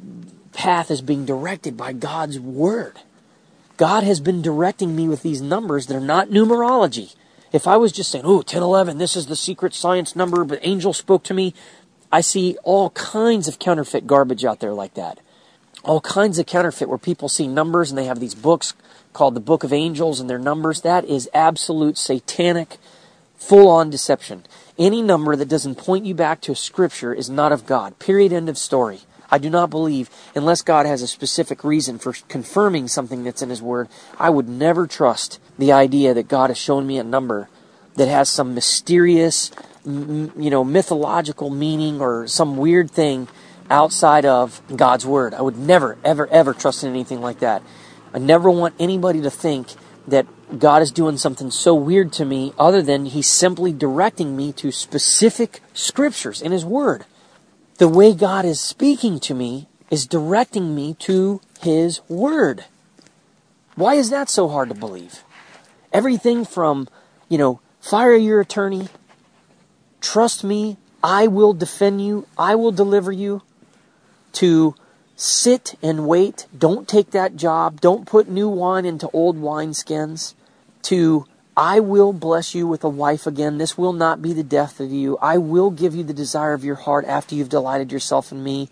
path is being directed by God's Word. God has been directing me with these numbers that are not numerology. If I was just saying, oh, 10, 11, this is the secret science number, but angel spoke to me, I see all kinds of counterfeit garbage out there like that all kinds of counterfeit where people see numbers and they have these books called the Book of Angels and their numbers. That is absolute satanic, full on deception. Any number that doesn't point you back to scripture is not of God. Period. End of story. I do not believe, unless God has a specific reason for confirming something that's in His Word, I would never trust the idea that God has shown me a number that has some mysterious, you know, mythological meaning or some weird thing outside of God's Word. I would never, ever, ever trust in anything like that. I never want anybody to think that God is doing something so weird to me other than He's simply directing me to specific scriptures in His Word. The way God is speaking to me is directing me to His Word. Why is that so hard to believe? Everything from, you know, fire your attorney, trust me, I will defend you, I will deliver you, to sit and wait. Don't take that job. Don't put new wine into old wineskins. To, I will bless you with a wife again. This will not be the death of you. I will give you the desire of your heart after you've delighted yourself in me.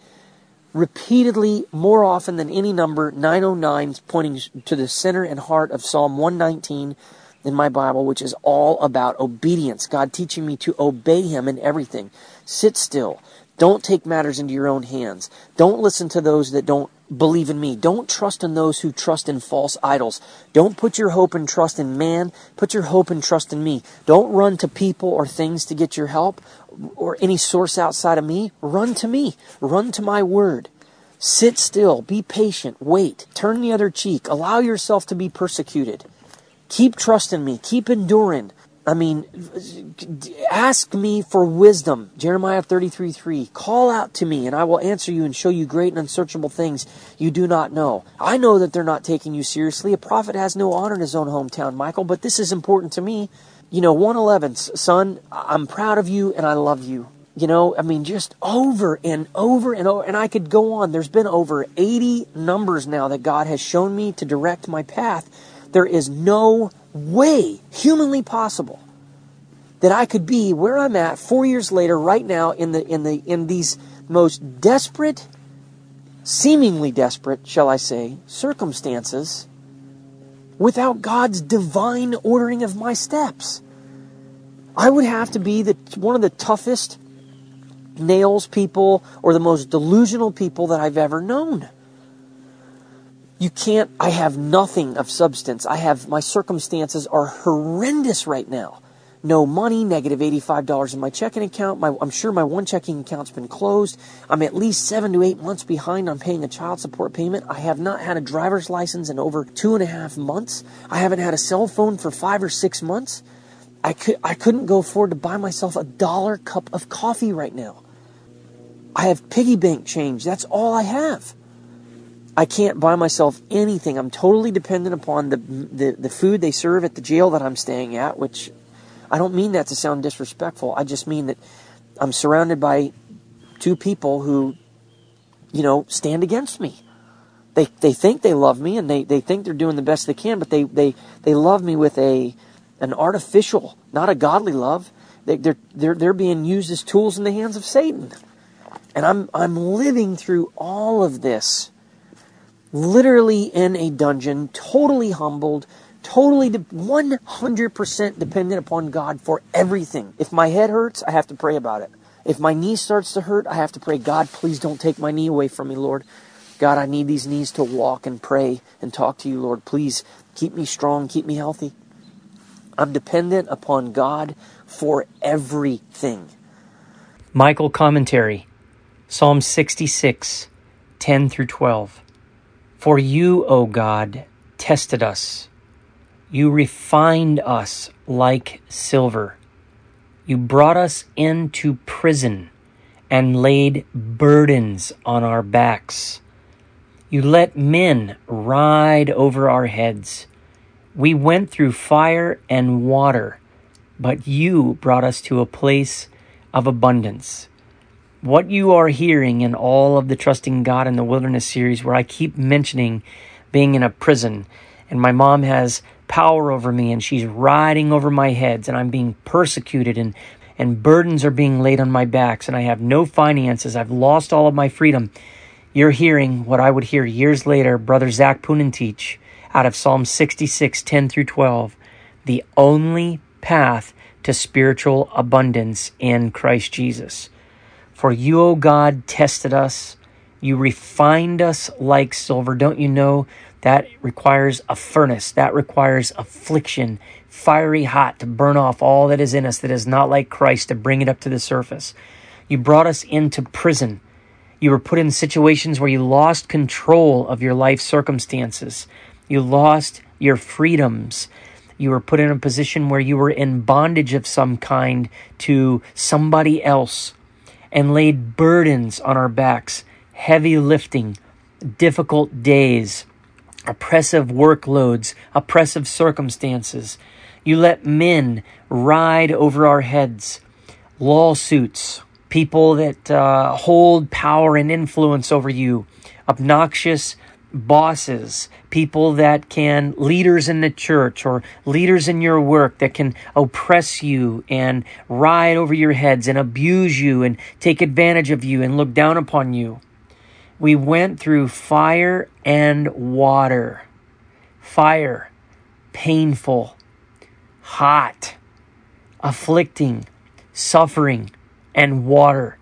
Repeatedly, more often than any number, 909 pointing to the center and heart of Psalm 119 in my Bible, which is all about obedience. God teaching me to obey Him in everything. Sit still. Don't take matters into your own hands. Don't listen to those that don't believe in me. Don't trust in those who trust in false idols. Don't put your hope and trust in man. Put your hope and trust in me. Don't run to people or things to get your help or any source outside of me. Run to me. Run to my word. Sit still. Be patient. Wait. Turn the other cheek. Allow yourself to be persecuted. Keep trusting me. Keep enduring. I mean, ask me for wisdom. Jeremiah 33 3. Call out to me, and I will answer you and show you great and unsearchable things you do not know. I know that they're not taking you seriously. A prophet has no honor in his own hometown, Michael, but this is important to me. You know, 111, son, I'm proud of you and I love you. You know, I mean, just over and over and over. And I could go on. There's been over 80 numbers now that God has shown me to direct my path. There is no way humanly possible that I could be where I'm at four years later, right now, in the in the in these most desperate, seemingly desperate, shall I say, circumstances, without God's divine ordering of my steps. I would have to be the one of the toughest nails people or the most delusional people that I've ever known. You can't, I have nothing of substance. I have, my circumstances are horrendous right now. no money, negative $85 in my checking account. My, I'm sure my one checking account's been closed. I'm at least seven to eight months behind on paying a child support payment. I have not had a driver's license in over two and a half months. I haven't had a cell phone for five or six months. I, could, I couldn't go afford to buy myself a dollar cup of coffee right now. I have piggy bank change. That's all I have. I can't buy myself anything. I'm totally dependent upon the, the, the food they serve at the jail that I'm staying at, which I don't mean that to sound disrespectful. I just mean that I'm surrounded by two people who, you know, stand against me. They, they think they love me and they, they think they're doing the best they can, but they, they, they love me with a, an artificial, not a godly love. They, they're, they're, they're being used as tools in the hands of Satan. And I'm, I'm living through all of this, literally in a dungeon, totally humbled, totally de- 100% dependent upon God for everything. If my head hurts, I have to pray about it. If my knee starts to hurt, I have to pray, God, please don't take my knee away from me, Lord. God, I need these knees to walk and pray and talk to you, Lord. Please keep me strong, keep me healthy. I'm dependent upon God for everything. Michael Commentary, Psalm 66, 10 through 12. For you, O God, tested us. You refined us like silver. You brought us into prison and laid burdens on our backs. You let men ride over our heads. We went through fire and water, but you brought us to a place of abundance. What you are hearing in all of the Trusting God in the Wilderness series, where I keep mentioning being in a prison, and my mom has power over me, and she's riding over my heads, and I'm being persecuted, and and burdens are being laid on my backs, and I have no finances. I've lost all of my freedom. You're hearing what I would hear years later, Brother Zac Poonen teach out of Psalm 66, 10 through 12, the only path to spiritual abundance in Christ Jesus. For you, O God, tested us. You refined us like silver. Don't you know that requires a furnace? That requires affliction, fiery hot to burn off all that is in us that is not like Christ, to bring it up to the surface. You brought us into prison. You were put in situations where you lost control of your life circumstances. You lost your freedoms. You were put in a position where you were in bondage of some kind to somebody else and laid burdens on our backs, heavy lifting, difficult days, oppressive workloads, oppressive circumstances. You let men ride over our heads, lawsuits, people that uh, hold power and influence over you, obnoxious bosses, people that can, leaders in the church or leaders in your work that can oppress you and ride over your heads and abuse you and take advantage of you and look down upon you. We went through fire and water. Fire, painful, hot, afflicting, suffering, and water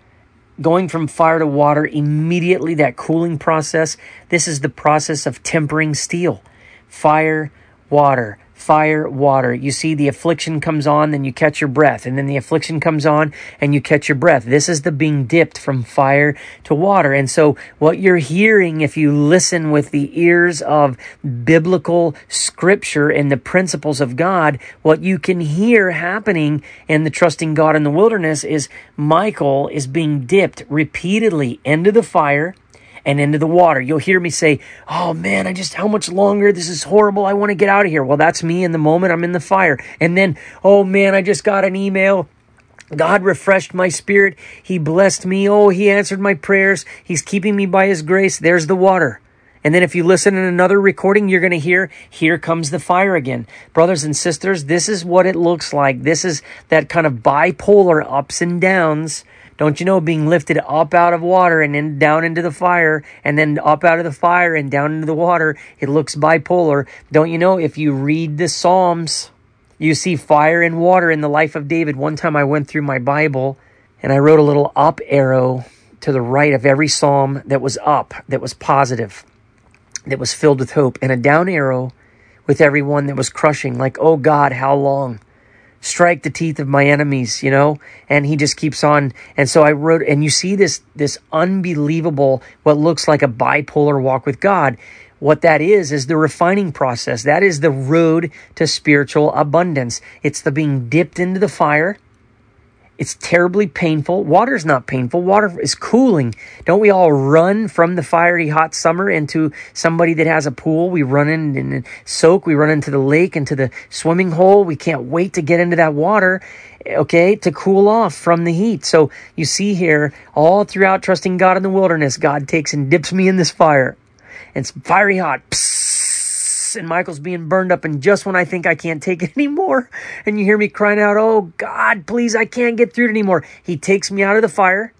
going from fire to water immediately, that cooling process, this is the process of tempering steel. Fire, water, fire, water. You see, the affliction comes on, then you catch your breath, and then the affliction comes on, and you catch your breath. This is the being dipped from fire to water. And so, what you're hearing, if you listen with the ears of biblical scripture and the principles of God, what you can hear happening in the trusting God in the wilderness is Michael is being dipped repeatedly into the fire and into the water. You'll hear me say, Oh man, I just, how much longer? This is horrible. I want to get out of here. Well, that's me in the moment I'm in the fire. And then, Oh man, I just got an email. God refreshed my spirit. He blessed me. Oh, He answered my prayers. He's keeping me by His grace. There's the water. And then if you listen in another recording, you're going to hear, here comes the fire again. Brothers and sisters, this is what it looks like. This is that kind of bipolar ups and downs don't you know being lifted up out of water and then down into the fire and then up out of the fire and down into the water, it looks bipolar. Don't you know if you read the Psalms, you see fire and water in the life of David. One time I went through my Bible and I wrote a little up arrow to the right of every psalm that was up, that was positive, that was filled with hope, and a down arrow with every one that was crushing, like, oh God, how long? Strike the teeth of my enemies, you know? And he just keeps on. And so I wrote, and you see this, this unbelievable, what looks like a bipolar walk with God. What that is, is the refining process. That is the road to spiritual abundance. It's the being dipped into the fire it's terribly painful. Water is not painful. Water is cooling. Don't we all run from the fiery hot summer into somebody that has a pool? We run in and soak. We run into the lake, into the swimming hole. We can't wait to get into that water, okay, to cool off from the heat. So you see here, all throughout trusting God in the wilderness, God takes and dips me in this fire. It's fiery hot. Psst and Michael's being burned up. And just when I think I can't take it anymore, and you hear me crying out, Oh God, please, I can't get through it anymore. He takes me out of the fire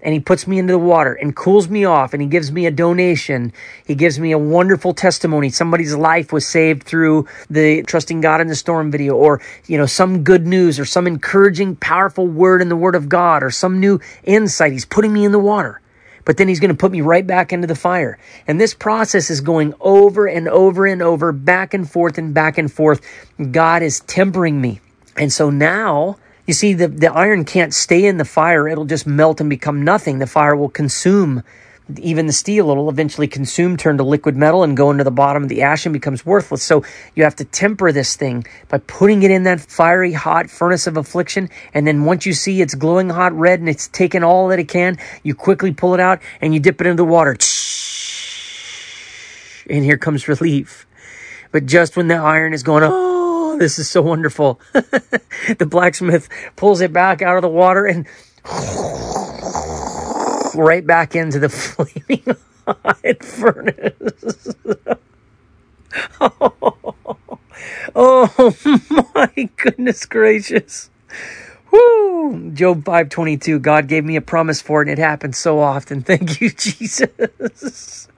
and he puts me into the water and cools me off and he gives me a donation. He gives me a wonderful testimony. Somebody's life was saved through the Trusting God in the Storm video or, you know, some good news or some encouraging, powerful word in the Word of God or some new insight. He's putting me in the water but then he's going to put me right back into the fire. And this process is going over and over and over, back and forth and back and forth. God is tempering me. And so now, you see, the, the iron can't stay in the fire. It'll just melt and become nothing. The fire will consume even the steel it'll eventually consume, turn to liquid metal, and go into the bottom of the ash and becomes worthless. So you have to temper this thing by putting it in that fiery hot furnace of affliction. And then once you see it's glowing hot red and it's taken all that it can, you quickly pull it out and you dip it into the water. And here comes relief. But just when the iron is going, oh, this is so wonderful, the blacksmith pulls it back out of the water and right back into the flaming hot furnace. oh, oh my goodness gracious. Woo! Job 522. God gave me a promise for it and it happens so often. Thank you, Jesus.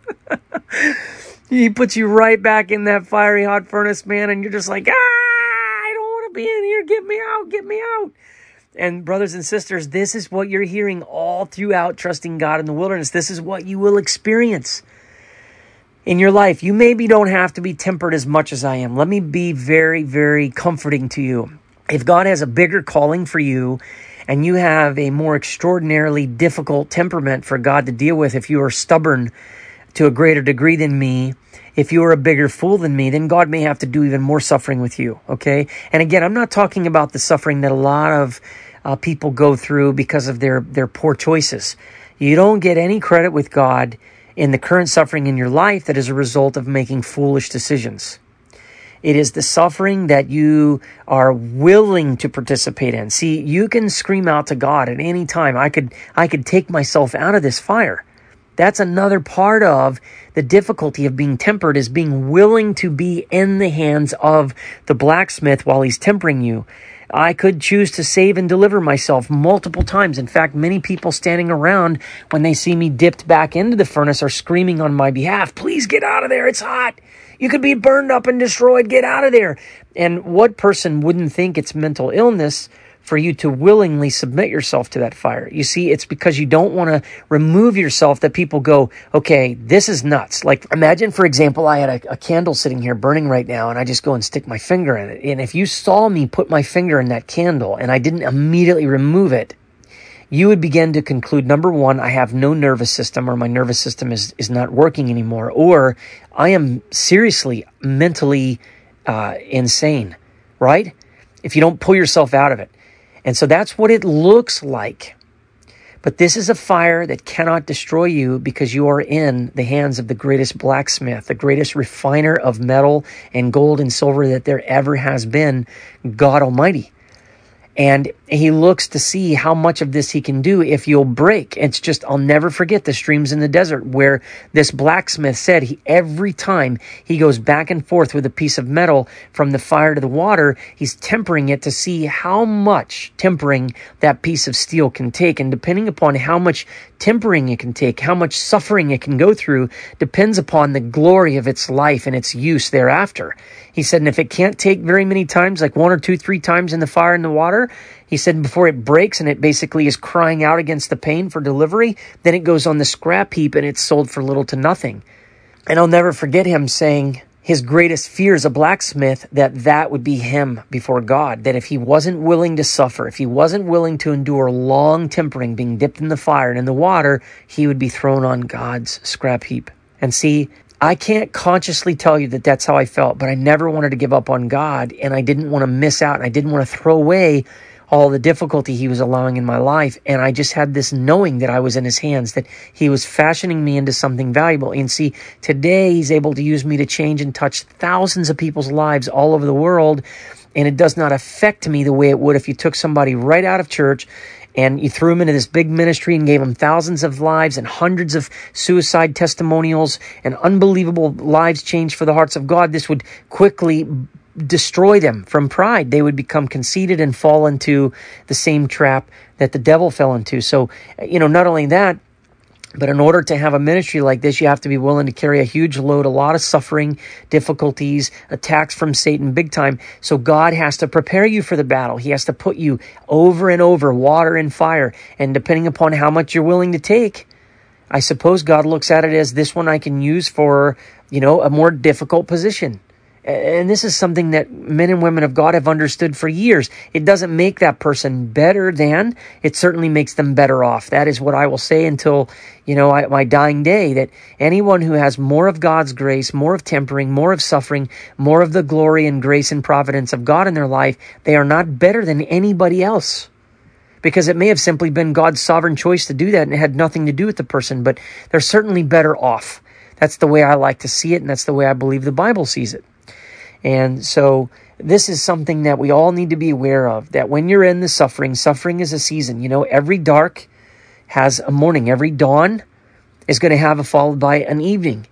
he puts you right back in that fiery hot furnace, man, and you're just like, ah, I don't want to be in here. Get me out. Get me out. And, brothers and sisters, this is what you're hearing all throughout trusting God in the wilderness. This is what you will experience in your life. You maybe don't have to be tempered as much as I am. Let me be very, very comforting to you. If God has a bigger calling for you, and you have a more extraordinarily difficult temperament for God to deal with, if you are stubborn to a greater degree than me, if you are a bigger fool than me, then God may have to do even more suffering with you. Okay. And again, I'm not talking about the suffering that a lot of uh, people go through because of their, their poor choices. You don't get any credit with God in the current suffering in your life that is a result of making foolish decisions. It is the suffering that you are willing to participate in. See, you can scream out to God at any time. I could, I could take myself out of this fire. That's another part of the difficulty of being tempered is being willing to be in the hands of the blacksmith while he's tempering you. I could choose to save and deliver myself multiple times. In fact, many people standing around when they see me dipped back into the furnace are screaming on my behalf, please get out of there. It's hot. You could be burned up and destroyed. Get out of there. And what person wouldn't think it's mental illness for you to willingly submit yourself to that fire. You see, it's because you don't want to remove yourself that people go, okay, this is nuts. Like, imagine, for example, I had a, a, candle sitting here burning right now, and I just go and stick my finger in it. And if you saw me put my finger in that candle and I didn't immediately remove it, you would begin to conclude number one, I have no nervous system or my nervous system is, is not working anymore, or I am seriously mentally uh, insane, right? If you don't pull yourself out of it. And so that's what it looks like. But this is a fire that cannot destroy you because you are in the hands of the greatest blacksmith, the greatest refiner of metal and gold and silver that there ever has been, God Almighty and he looks to see how much of this he can do if you'll break. It's just, I'll never forget the streams in the desert where this blacksmith said he, every time he goes back and forth with a piece of metal from the fire to the water, he's tempering it to see how much tempering that piece of steel can take. And depending upon how much tempering it can take, how much suffering it can go through, depends upon the glory of its life and its use thereafter. He said, and if it can't take very many times, like one or two, three times in the fire and the water, he said, before it breaks and it basically is crying out against the pain for delivery, then it goes on the scrap heap and it's sold for little to nothing. And I'll never forget him saying, his greatest fear as a blacksmith that that would be him before God. That if he wasn't willing to suffer, if he wasn't willing to endure long tempering, being dipped in the fire and in the water, he would be thrown on God's scrap heap. And see, I can't consciously tell you that that's how I felt, but I never wanted to give up on God and I didn't want to miss out and I didn't want to throw away all the difficulty he was allowing in my life. And I just had this knowing that I was in his hands, that he was fashioning me into something valuable. And see, today he's able to use me to change and touch thousands of people's lives all over the world. And it does not affect me the way it would if you took somebody right out of church and you threw him into this big ministry and gave him thousands of lives and hundreds of suicide testimonials and unbelievable lives changed for the hearts of God, this would quickly destroy them from pride. They would become conceited and fall into the same trap that the devil fell into. So, you know, not only that, but in order to have a ministry like this, you have to be willing to carry a huge load, a lot of suffering, difficulties, attacks from Satan big time. So God has to prepare you for the battle. He has to put you over and over, water and fire. And depending upon how much you're willing to take, I suppose God looks at it as this one I can use for, you know, a more difficult position. And this is something that men and women of God have understood for years. It doesn't make that person better than, it certainly makes them better off. That is what I will say until, you know, I, my dying day, that anyone who has more of God's grace, more of tempering, more of suffering, more of the glory and grace and providence of God in their life, they are not better than anybody else. Because it may have simply been God's sovereign choice to do that and it had nothing to do with the person, but they're certainly better off. That's the way I like to see it, and that's the way I believe the Bible sees it. And so this is something that we all need to be aware of that when you're in the suffering, suffering is a season. You know, every dark has a morning, every dawn is going to have a followed by an evening.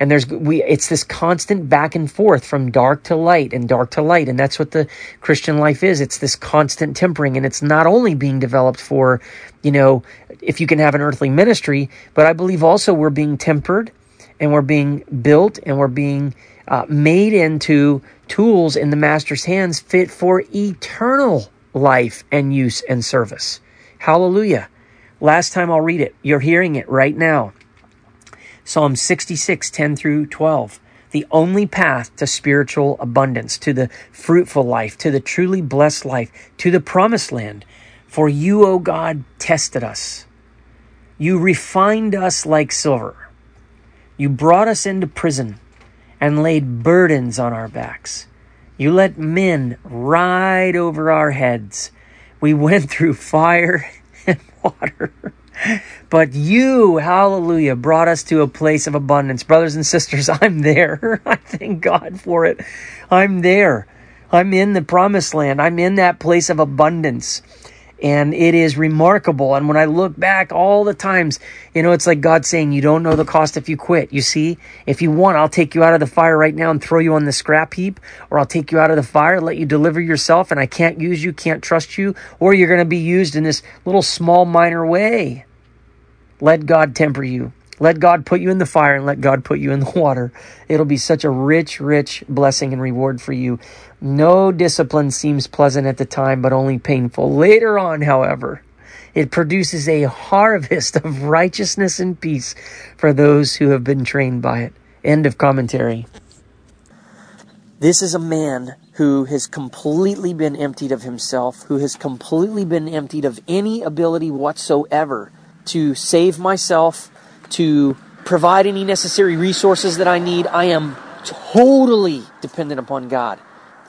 And there's we it's this constant back and forth from dark to light and dark to light and that's what the Christian life is. It's this constant tempering and it's not only being developed for, you know, if you can have an earthly ministry, but I believe also we're being tempered and we're being built and we're being uh, made into tools in the master's hands fit for eternal life and use and service. Hallelujah. Last time I'll read it. You're hearing it right now. Psalm 66, 10 through 12. The only path to spiritual abundance, to the fruitful life, to the truly blessed life, to the promised land. For you, O God, tested us. You refined us like silver. You brought us into prison and laid burdens on our backs. You let men ride over our heads. We went through fire and water. But you, hallelujah, brought us to a place of abundance. Brothers and sisters, I'm there. I thank God for it. I'm there. I'm in the promised land. I'm in that place of abundance and it is remarkable. And when I look back all the times, you know, it's like God saying, You don't know the cost if you quit. You see, if you want, I'll take you out of the fire right now and throw you on the scrap heap, or I'll take you out of the fire, let you deliver yourself, and I can't use you, can't trust you, or you're going to be used in this little small, minor way. Let God temper you. Let God put you in the fire and let God put you in the water. It'll be such a rich, rich blessing and reward for you. No discipline seems pleasant at the time, but only painful. Later on, however, it produces a harvest of righteousness and peace for those who have been trained by it. End of commentary. This is a man who has completely been emptied of himself, who has completely been emptied of any ability whatsoever to save myself to provide any necessary resources that I need. I am totally dependent upon God.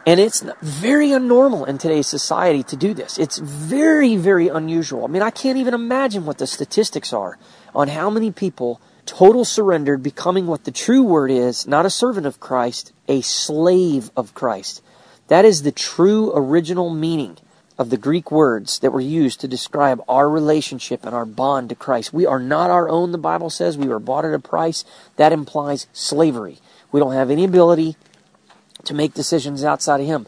And it's very unnormal in today's society to do this. It's very, very unusual. I mean, I can't even imagine what the statistics are on how many people total surrendered, becoming what the true word is, not a servant of Christ, a slave of Christ. That is the true original meaning of the Greek words that were used to describe our relationship and our bond to Christ. We are not our own, the Bible says. We were bought at a price. That implies slavery. We don't have any ability to make decisions outside of Him.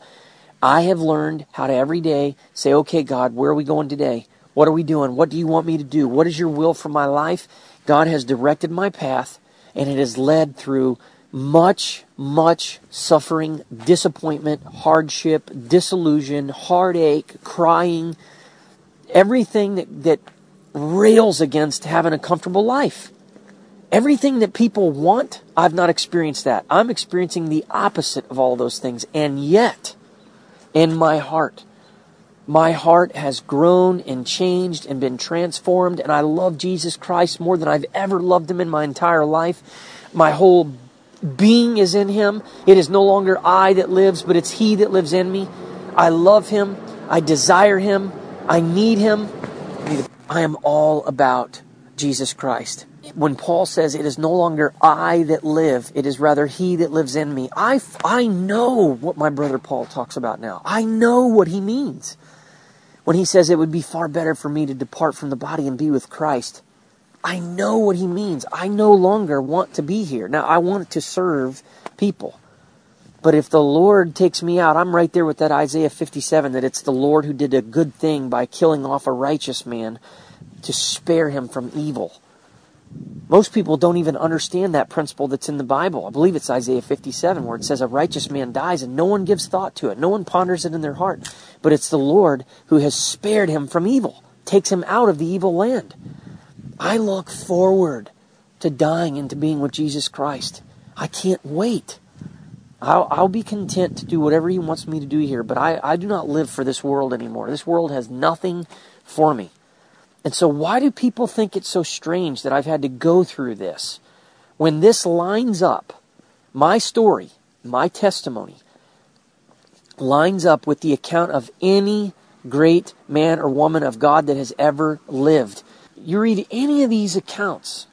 I have learned how to every day say, okay, God, where are we going today? What are we doing? What do you want me to do? What is your will for my life? God has directed my path, and it has led through much, much suffering, disappointment, hardship, disillusion, heartache, crying, everything that, that rails against having a comfortable life. Everything that people want, I've not experienced that. I'm experiencing the opposite of all those things. And yet, in my heart, my heart has grown and changed and been transformed, and I love Jesus Christ more than I've ever loved him in my entire life. My whole being is in him. It is no longer I that lives, but it's he that lives in me. I love him. I desire him. I need him. I am all about Jesus Christ. When Paul says it is no longer I that live, it is rather he that lives in me. I, I know what my brother Paul talks about now. I know what he means when he says it would be far better for me to depart from the body and be with Christ. I know what he means. I no longer want to be here. Now, I want to serve people. But if the Lord takes me out, I'm right there with that Isaiah 57 that it's the Lord who did a good thing by killing off a righteous man to spare him from evil. Most people don't even understand that principle that's in the Bible. I believe it's Isaiah 57 where it says a righteous man dies and no one gives thought to it. No one ponders it in their heart. But it's the Lord who has spared him from evil, takes him out of the evil land. I look forward to dying and to being with Jesus Christ. I can't wait. I'll, I'll, be content to do whatever He wants me to do here, but I, I do not live for this world anymore. This world has nothing for me. And so, why do people think it's so strange that I've had to go through this? When this lines up, my story, my testimony, lines up with the account of any great man or woman of God that has ever lived you read any of these accounts,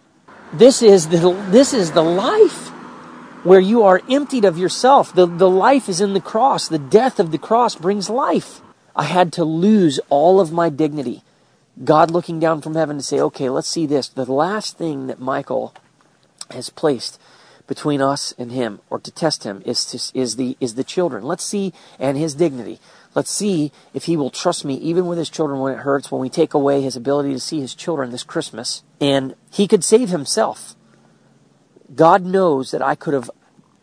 this is the, this is the life where you are emptied of yourself. The, the life is in the cross. The death of the cross brings life. I had to lose all of my dignity. God looking down from heaven to say, okay, let's see this. The last thing that Michael has placed between us and him, or to test him, is, to, is, the, is the children. Let's see, and his dignity. Let's see if he will trust me even with his children when it hurts, when we take away his ability to see his children this Christmas. And he could save himself. God knows that I could have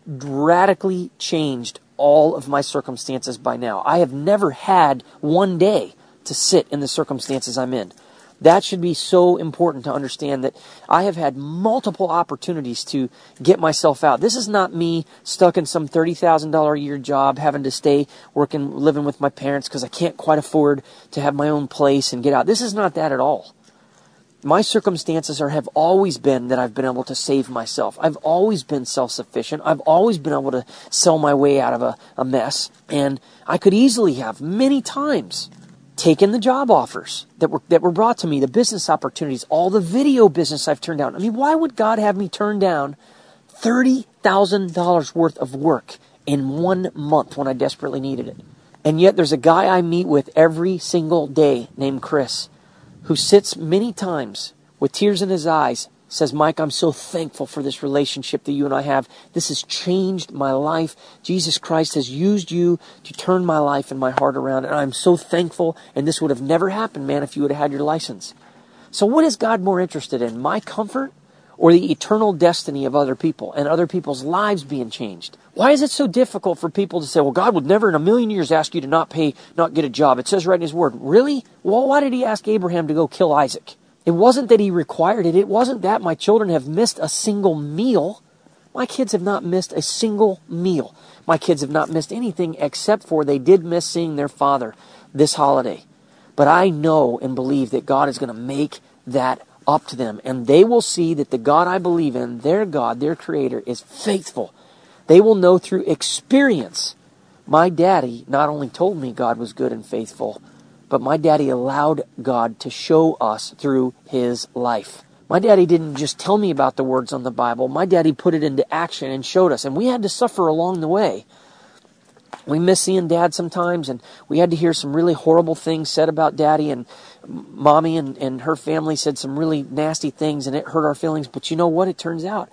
radically changed all of my circumstances by now. I have never had one day to sit in the circumstances I'm in. That should be so important to understand that I have had multiple opportunities to get myself out. This is not me stuck in some $30,000 a year job, having to stay working, living with my parents because I can't quite afford to have my own place and get out. This is not that at all. My circumstances are, have always been that I've been able to save myself. I've always been self sufficient. I've always been able to sell my way out of a, a mess. And I could easily have many times taken the job offers that were that were brought to me, the business opportunities, all the video business I've turned down. I mean, why would God have me turn down thirty thousand dollars worth of work in one month when I desperately needed it? And yet there's a guy I meet with every single day named Chris who sits many times with tears in his eyes says, Mike, I'm so thankful for this relationship that you and I have. This has changed my life. Jesus Christ has used you to turn my life and my heart around. And I'm so thankful. And this would have never happened, man, if you would have had your license. So, what is God more interested in? My comfort or the eternal destiny of other people and other people's lives being changed? Why is it so difficult for people to say, well, God would never in a million years ask you to not pay, not get a job? It says right in His Word. Really? Well, why did He ask Abraham to go kill Isaac? It wasn't that he required it. It wasn't that my children have missed a single meal. My kids have not missed a single meal. My kids have not missed anything except for they did miss seeing their father this holiday. But I know and believe that God is going to make that up to them. And they will see that the God I believe in, their God, their creator, is faithful. They will know through experience. My daddy not only told me God was good and faithful, but my daddy allowed God to show us through his life. My daddy didn't just tell me about the words on the Bible. My daddy put it into action and showed us, and we had to suffer along the way. We miss seeing dad sometimes, and we had to hear some really horrible things said about daddy, and mommy and, and her family said some really nasty things, and it hurt our feelings. But you know what? It turns out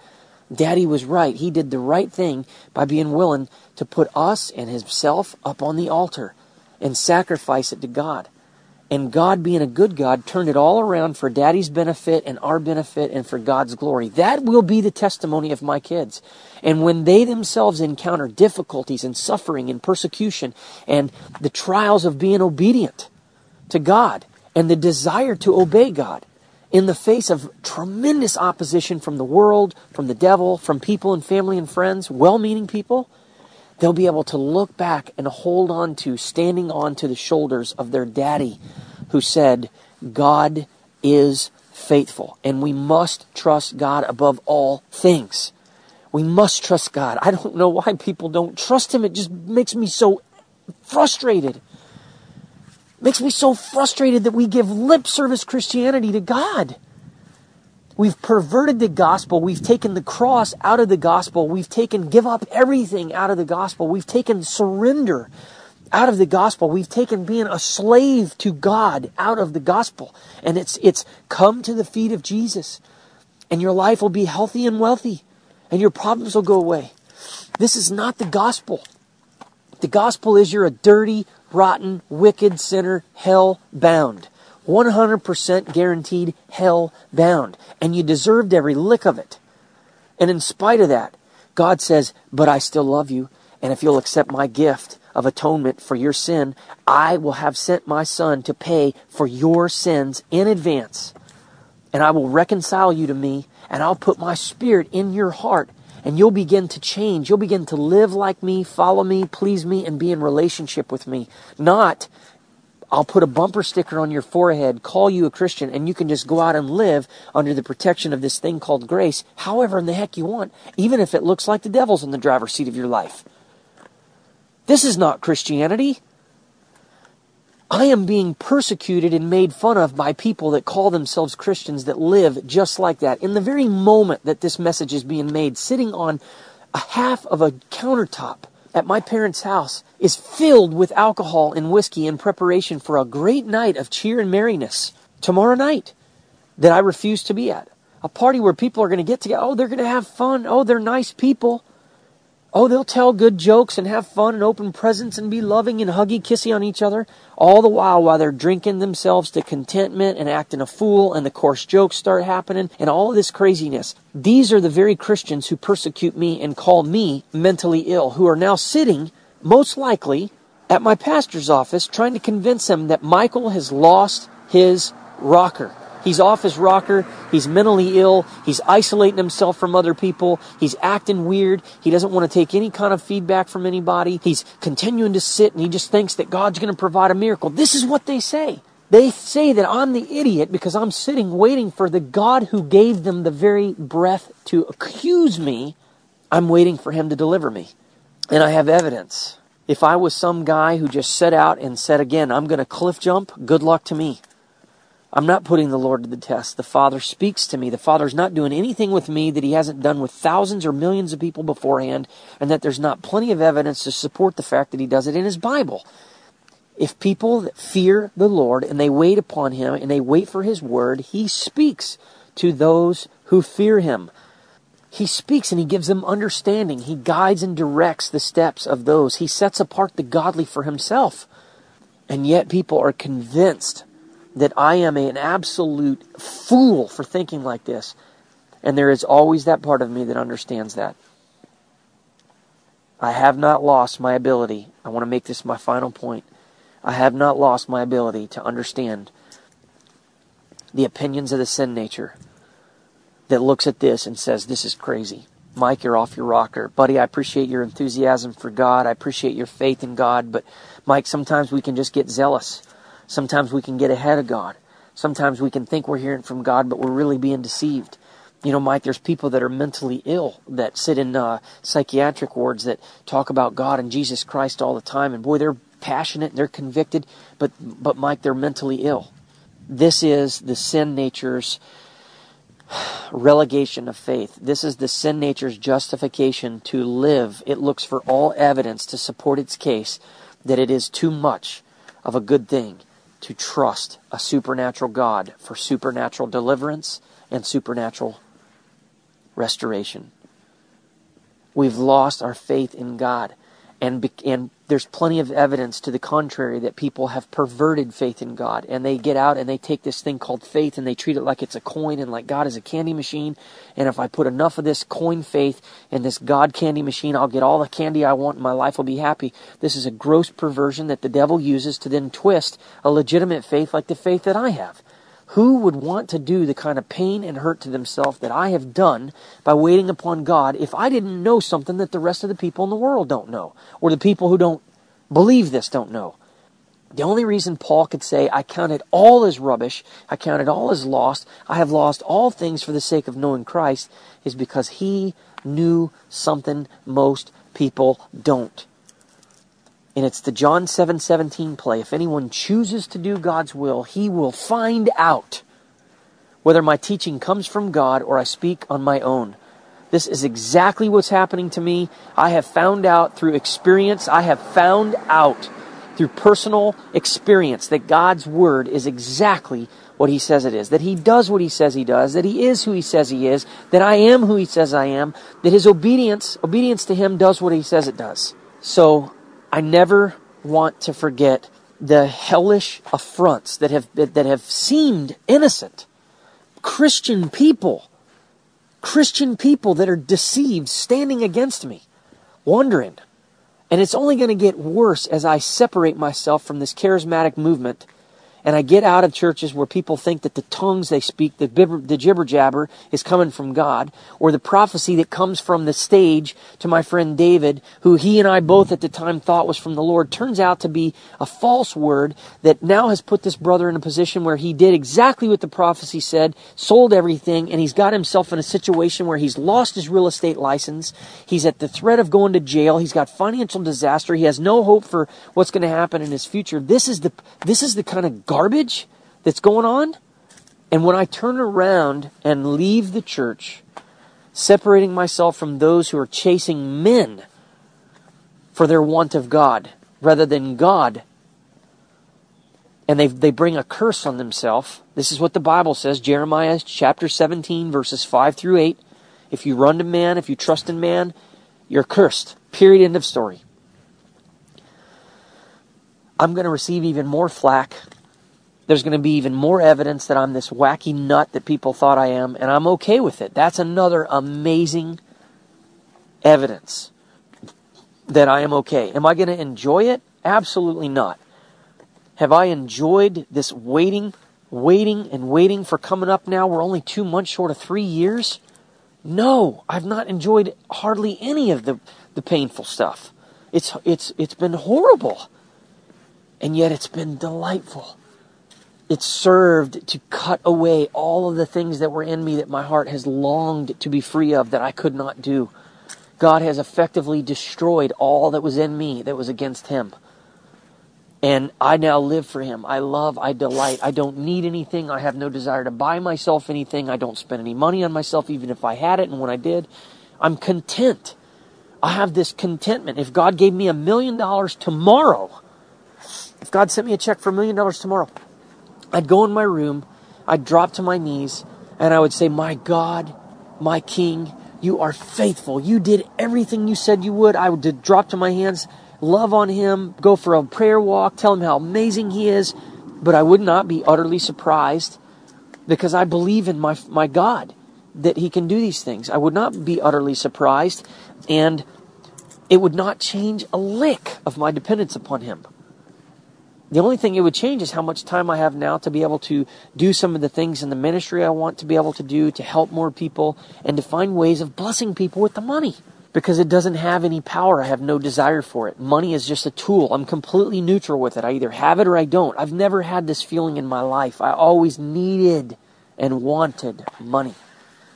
daddy was right. He did the right thing by being willing to put us and himself up on the altar and sacrifice it to God. And God, being a good God, turned it all around for daddy's benefit and our benefit and for God's glory. That will be the testimony of my kids. And when they themselves encounter difficulties and suffering and persecution and the trials of being obedient to God and the desire to obey God in the face of tremendous opposition from the world, from the devil, from people and family and friends, well meaning people, they'll be able to look back and hold on to, standing on to the shoulders of their daddy who said, God is faithful. And we must trust God above all things. We must trust God. I don't know why people don't trust Him. It just makes me so frustrated. makes me so frustrated that we give lip service Christianity to God. We've perverted the gospel. We've taken the cross out of the gospel. We've taken give up everything out of the gospel. We've taken surrender out of the gospel. We've taken being a slave to God out of the gospel. And it's, it's come to the feet of Jesus. And your life will be healthy and wealthy. And your problems will go away. This is not the gospel. The gospel is you're a dirty, rotten, wicked sinner, hell bound. 100% guaranteed hell bound. And you deserved every lick of it. And in spite of that, God says, But I still love you. And if you'll accept my gift of atonement for your sin, I will have sent my son to pay for your sins in advance. And I will reconcile you to me, and I'll put my spirit in your heart, and you'll begin to change. You'll begin to live like me, follow me, please me, and be in relationship with me. Not, I'll put a bumper sticker on your forehead, call you a Christian, and you can just go out and live under the protection of this thing called grace, however in the heck you want, even if it looks like the devil's in the driver's seat of your life. This is not Christianity. I am being persecuted and made fun of by people that call themselves Christians that live just like that. In the very moment that this message is being made, sitting on a half of a countertop at my parents' house is filled with alcohol and whiskey in preparation for a great night of cheer and merriness tomorrow night that I refuse to be at. A party where people are going to get together. Oh, they're going to have fun. Oh, they're nice people. Oh, they'll tell good jokes and have fun and open presents and be loving and huggy kissy on each other, all the while while they're drinking themselves to contentment and acting a fool and the coarse jokes start happening and all this craziness. These are the very Christians who persecute me and call me mentally ill, who are now sitting, most likely, at my pastor's office trying to convince him that Michael has lost his rocker. He's off his rocker. He's mentally ill. He's isolating himself from other people. He's acting weird. He doesn't want to take any kind of feedback from anybody. He's continuing to sit and he just thinks that God's going to provide a miracle. This is what they say. They say that I'm the idiot because I'm sitting waiting for the God who gave them the very breath to accuse me. I'm waiting for him to deliver me. And I have evidence. If I was some guy who just set out and said again, I'm going to cliff jump, good luck to me. I'm not putting the Lord to the test. The Father speaks to me. The Father's not doing anything with me that He hasn't done with thousands or millions of people beforehand, and that there's not plenty of evidence to support the fact that He does it in His Bible. If people fear the Lord and they wait upon Him and they wait for His word, He speaks to those who fear Him. He speaks and He gives them understanding. He guides and directs the steps of those. He sets apart the godly for Himself. And yet people are convinced that I am an absolute fool for thinking like this. And there is always that part of me that understands that. I have not lost my ability. I want to make this my final point. I have not lost my ability to understand the opinions of the sin nature that looks at this and says, This is crazy. Mike, you're off your rocker. Buddy, I appreciate your enthusiasm for God. I appreciate your faith in God. But, Mike, sometimes we can just get zealous. Sometimes we can get ahead of God. Sometimes we can think we're hearing from God, but we're really being deceived. You know, Mike, there's people that are mentally ill that sit in uh, psychiatric wards that talk about God and Jesus Christ all the time, and boy, they're passionate, they're convicted, but but Mike, they're mentally ill. This is the sin nature's relegation of faith. This is the sin nature's justification to live. It looks for all evidence to support its case that it is too much of a good thing to trust a supernatural God for supernatural deliverance and supernatural restoration. We've lost our faith in God. And, and there's plenty of evidence to the contrary that people have perverted faith in God. And they get out and they take this thing called faith and they treat it like it's a coin and like God is a candy machine. And if I put enough of this coin faith in this God candy machine, I'll get all the candy I want and my life will be happy. This is a gross perversion that the devil uses to then twist a legitimate faith like the faith that I have. Who would want to do the kind of pain and hurt to themselves that I have done by waiting upon God if I didn't know something that the rest of the people in the world don't know, or the people who don't believe this don't know? The only reason Paul could say, I count it all as rubbish, I count it all as lost, I have lost all things for the sake of knowing Christ, is because he knew something most people don't. And it's the John 7:17 play. If anyone chooses to do God's will, he will find out whether my teaching comes from God or I speak on my own. This is exactly what's happening to me. I have found out through experience. I have found out through personal experience that God's word is exactly what he says it is, that he does what he says he does, that he is who he says he is, that I am who he says I am, that his obedience, obedience to him does what he says it does. So I never want to forget the hellish affronts that have that have seemed innocent. Christian people, Christian people that are deceived, standing against me, wondering. And it's only going to get worse as I separate myself from this charismatic movement and I get out of churches where people think that the tongues they speak, the, bibber, the jibber jabber, is coming from God, or the prophecy that comes from the stage to my friend David, who he and I both at the time thought was from the Lord, turns out to be a false word that now has put this brother in a position where he did exactly what the prophecy said, sold everything, and he's got himself in a situation where he's lost his real estate license. He's at the threat of going to jail. He's got financial disaster. He has no hope for what's going to happen in his future. This is the this is the kind of garbage that's going on. And when I turn around and leave the church, separating myself from those who are chasing men for their want of God rather than God, and they, they bring a curse on themselves. This is what the Bible says Jeremiah chapter 17, verses 5 through 8. If you run to man, if you trust in man, you're cursed. Period. End of story. I'm going to receive even more flack there's going to be even more evidence that I'm this wacky nut that people thought I am, and I'm okay with it. That's another amazing evidence that I am okay. Am I going to enjoy it? Absolutely not. Have I enjoyed this waiting, waiting, and waiting for coming up now? We're only two months short of three years. No, I've not enjoyed hardly any of the, the painful stuff. It's, it's, it's been horrible. And yet it's been delightful it served to cut away all of the things that were in me that my heart has longed to be free of that I could not do. God has effectively destroyed all that was in me that was against Him. And I now live for Him. I love, I delight. I don't need anything. I have no desire to buy myself anything. I don't spend any money on myself, even if I had it. And when I did, I'm content. I have this contentment. If God gave me a million dollars tomorrow, if God sent me a check for a million dollars tomorrow, I'd go in my room, I'd drop to my knees, and I would say, My God, my King, you are faithful. You did everything you said you would. I would drop to my hands, love on him, go for a prayer walk, tell him how amazing he is. But I would not be utterly surprised because I believe in my, my God that he can do these things. I would not be utterly surprised and it would not change a lick of my dependence upon him. The only thing it would change is how much time I have now to be able to do some of the things in the ministry I want to be able to do to help more people and to find ways of blessing people with the money. Because it doesn't have any power. I have no desire for it. Money is just a tool. I'm completely neutral with it. I either have it or I don't. I've never had this feeling in my life. I always needed and wanted money.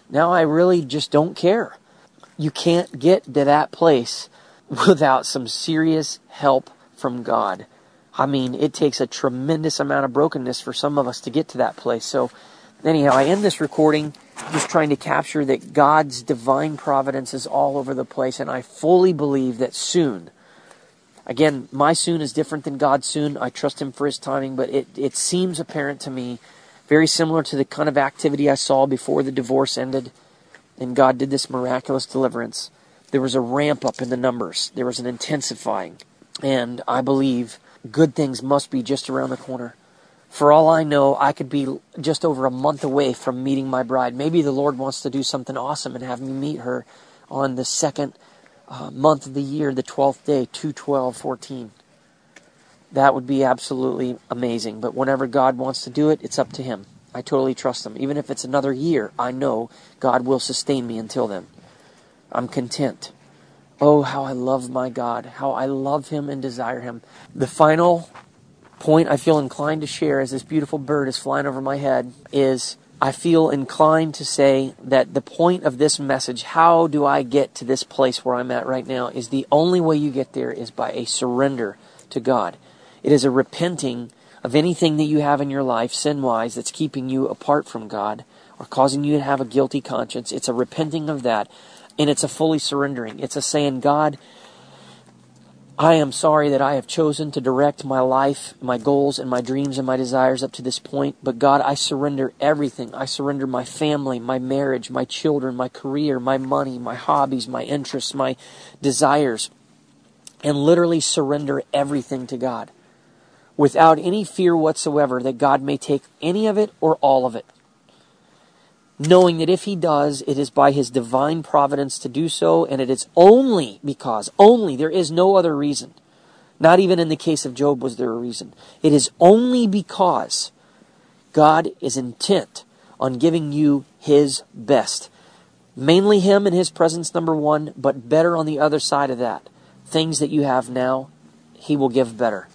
Now I really just don't care. You can't get to that place without some serious help from God. I mean, it takes a tremendous amount of brokenness for some of us to get to that place. So, anyhow, I end this recording just trying to capture that God's divine providence is all over the place, and I fully believe that soon, again, my soon is different than God's soon. I trust Him for His timing, but it, it seems apparent to me, very similar to the kind of activity I saw before the divorce ended, and God did this miraculous deliverance. There was a ramp up in the numbers, there was an intensifying, and I believe good things must be just around the corner. For all I know, I could be just over a month away from meeting my bride. Maybe the Lord wants to do something awesome and have me meet her on the second uh, month of the year, the 12th day, 2 12 14. That would be absolutely amazing. But whenever God wants to do it, it's up to Him. I totally trust Him. Even if it's another year, I know God will sustain me until then. I'm content. Oh, how I love my God, how I love Him and desire Him. The final point I feel inclined to share as this beautiful bird is flying over my head is I feel inclined to say that the point of this message, how do I get to this place where I'm at right now, is the only way you get there is by a surrender to God. It is a repenting of anything that you have in your life, sin wise, that's keeping you apart from God or causing you to have a guilty conscience. It's a repenting of that, and it's a fully surrendering. It's a saying, God, I am sorry that I have chosen to direct my life, my goals, and my dreams and my desires up to this point. But God, I surrender everything. I surrender my family, my marriage, my children, my career, my money, my hobbies, my interests, my desires, and literally surrender everything to God without any fear whatsoever that God may take any of it or all of it knowing that if he does, it is by his divine providence to do so, and it is only because, only, there is no other reason. Not even in the case of Job was there a reason. It is only because God is intent on giving you his best. Mainly him and his presence, number one, but better on the other side of that. Things that you have now, he will give better.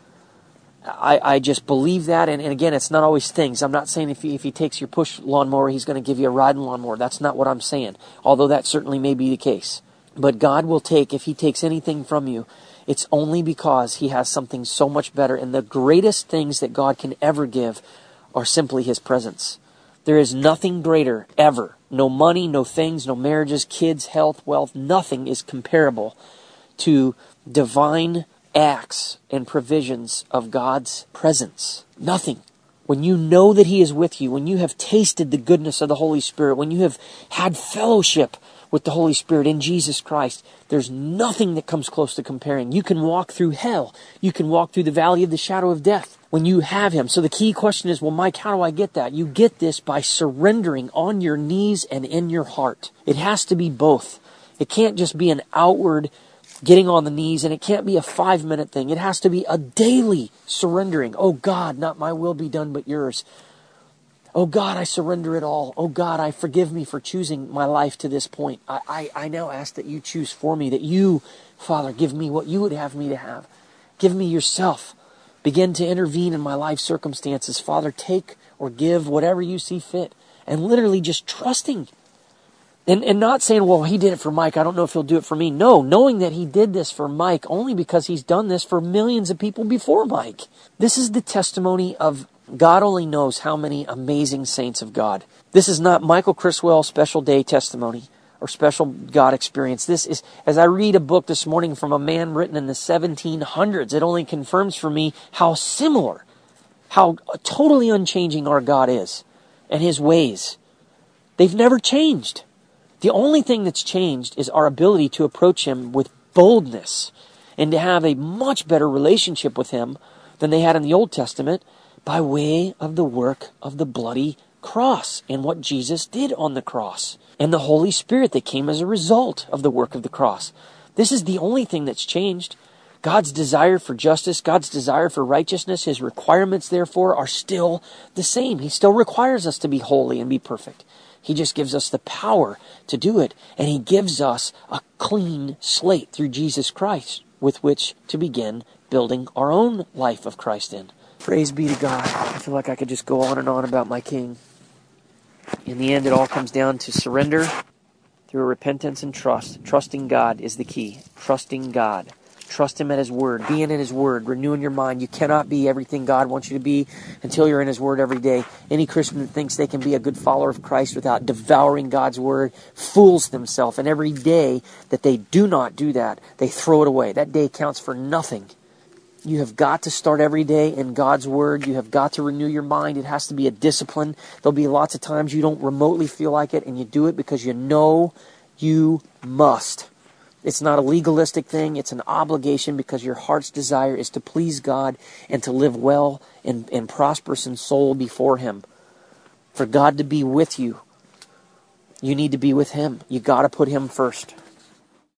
I, I just believe that. And, and again, it's not always things. I'm not saying if he, if he takes your push lawnmower, he's going to give you a riding lawnmower. That's not what I'm saying. Although that certainly may be the case. But God will take, if he takes anything from you, it's only because he has something so much better. And the greatest things that God can ever give are simply his presence. There is nothing greater ever. No money, no things, no marriages, kids, health, wealth, nothing is comparable to divine acts and provisions of God's presence. Nothing. When you know that He is with you, when you have tasted the goodness of the Holy Spirit, when you have had fellowship with the Holy Spirit in Jesus Christ, there's nothing that comes close to comparing. You can walk through hell. You can walk through the valley of the shadow of death when you have Him. So the key question is, well, Mike, how do I get that? You get this by surrendering on your knees and in your heart. It has to be both. It can't just be an outward getting on the knees, and it can't be a five minute thing. It has to be a daily surrendering. Oh God, not my will be done, but yours. Oh God, I surrender it all. Oh God, I forgive me for choosing my life to this point. I, I, I now ask that you choose for me, that you, Father, give me what you would have me to have. Give me yourself. Begin to intervene in my life circumstances. Father, take or give whatever you see fit. And literally just trusting and, and not saying, well, he did it for Mike. I don't know if he'll do it for me. No, knowing that he did this for Mike only because he's done this for millions of people before Mike. This is the testimony of God only knows how many amazing saints of God. This is not Michael Criswell special day testimony or special God experience. This is, as I read a book this morning from a man written in the 1700s, it only confirms for me how similar, how totally unchanging our God is and his ways. They've never changed. The only thing that's changed is our ability to approach Him with boldness and to have a much better relationship with Him than they had in the Old Testament by way of the work of the bloody cross and what Jesus did on the cross and the Holy Spirit that came as a result of the work of the cross. This is the only thing that's changed. God's desire for justice, God's desire for righteousness, His requirements, therefore, are still the same. He still requires us to be holy and be perfect. He just gives us the power to do it. And He gives us a clean slate through Jesus Christ with which to begin building our own life of Christ in. Praise be to God. I feel like I could just go on and on about my King. In the end, it all comes down to surrender through repentance and trust. Trusting God is the key. Trusting God. Trust Him at His Word. Being in His Word. Renewing your mind. You cannot be everything God wants you to be until you're in His Word every day. Any Christian that thinks they can be a good follower of Christ without devouring God's Word fools themselves. And every day that they do not do that, they throw it away. That day counts for nothing. You have got to start every day in God's Word. You have got to renew your mind. It has to be a discipline. There'll be lots of times you don't remotely feel like it, and you do it because you know you must. It's not a legalistic thing, it's an obligation because your heart's desire is to please God and to live well and, and prosperous in soul before Him. For God to be with you, you need to be with Him. You got to put Him first.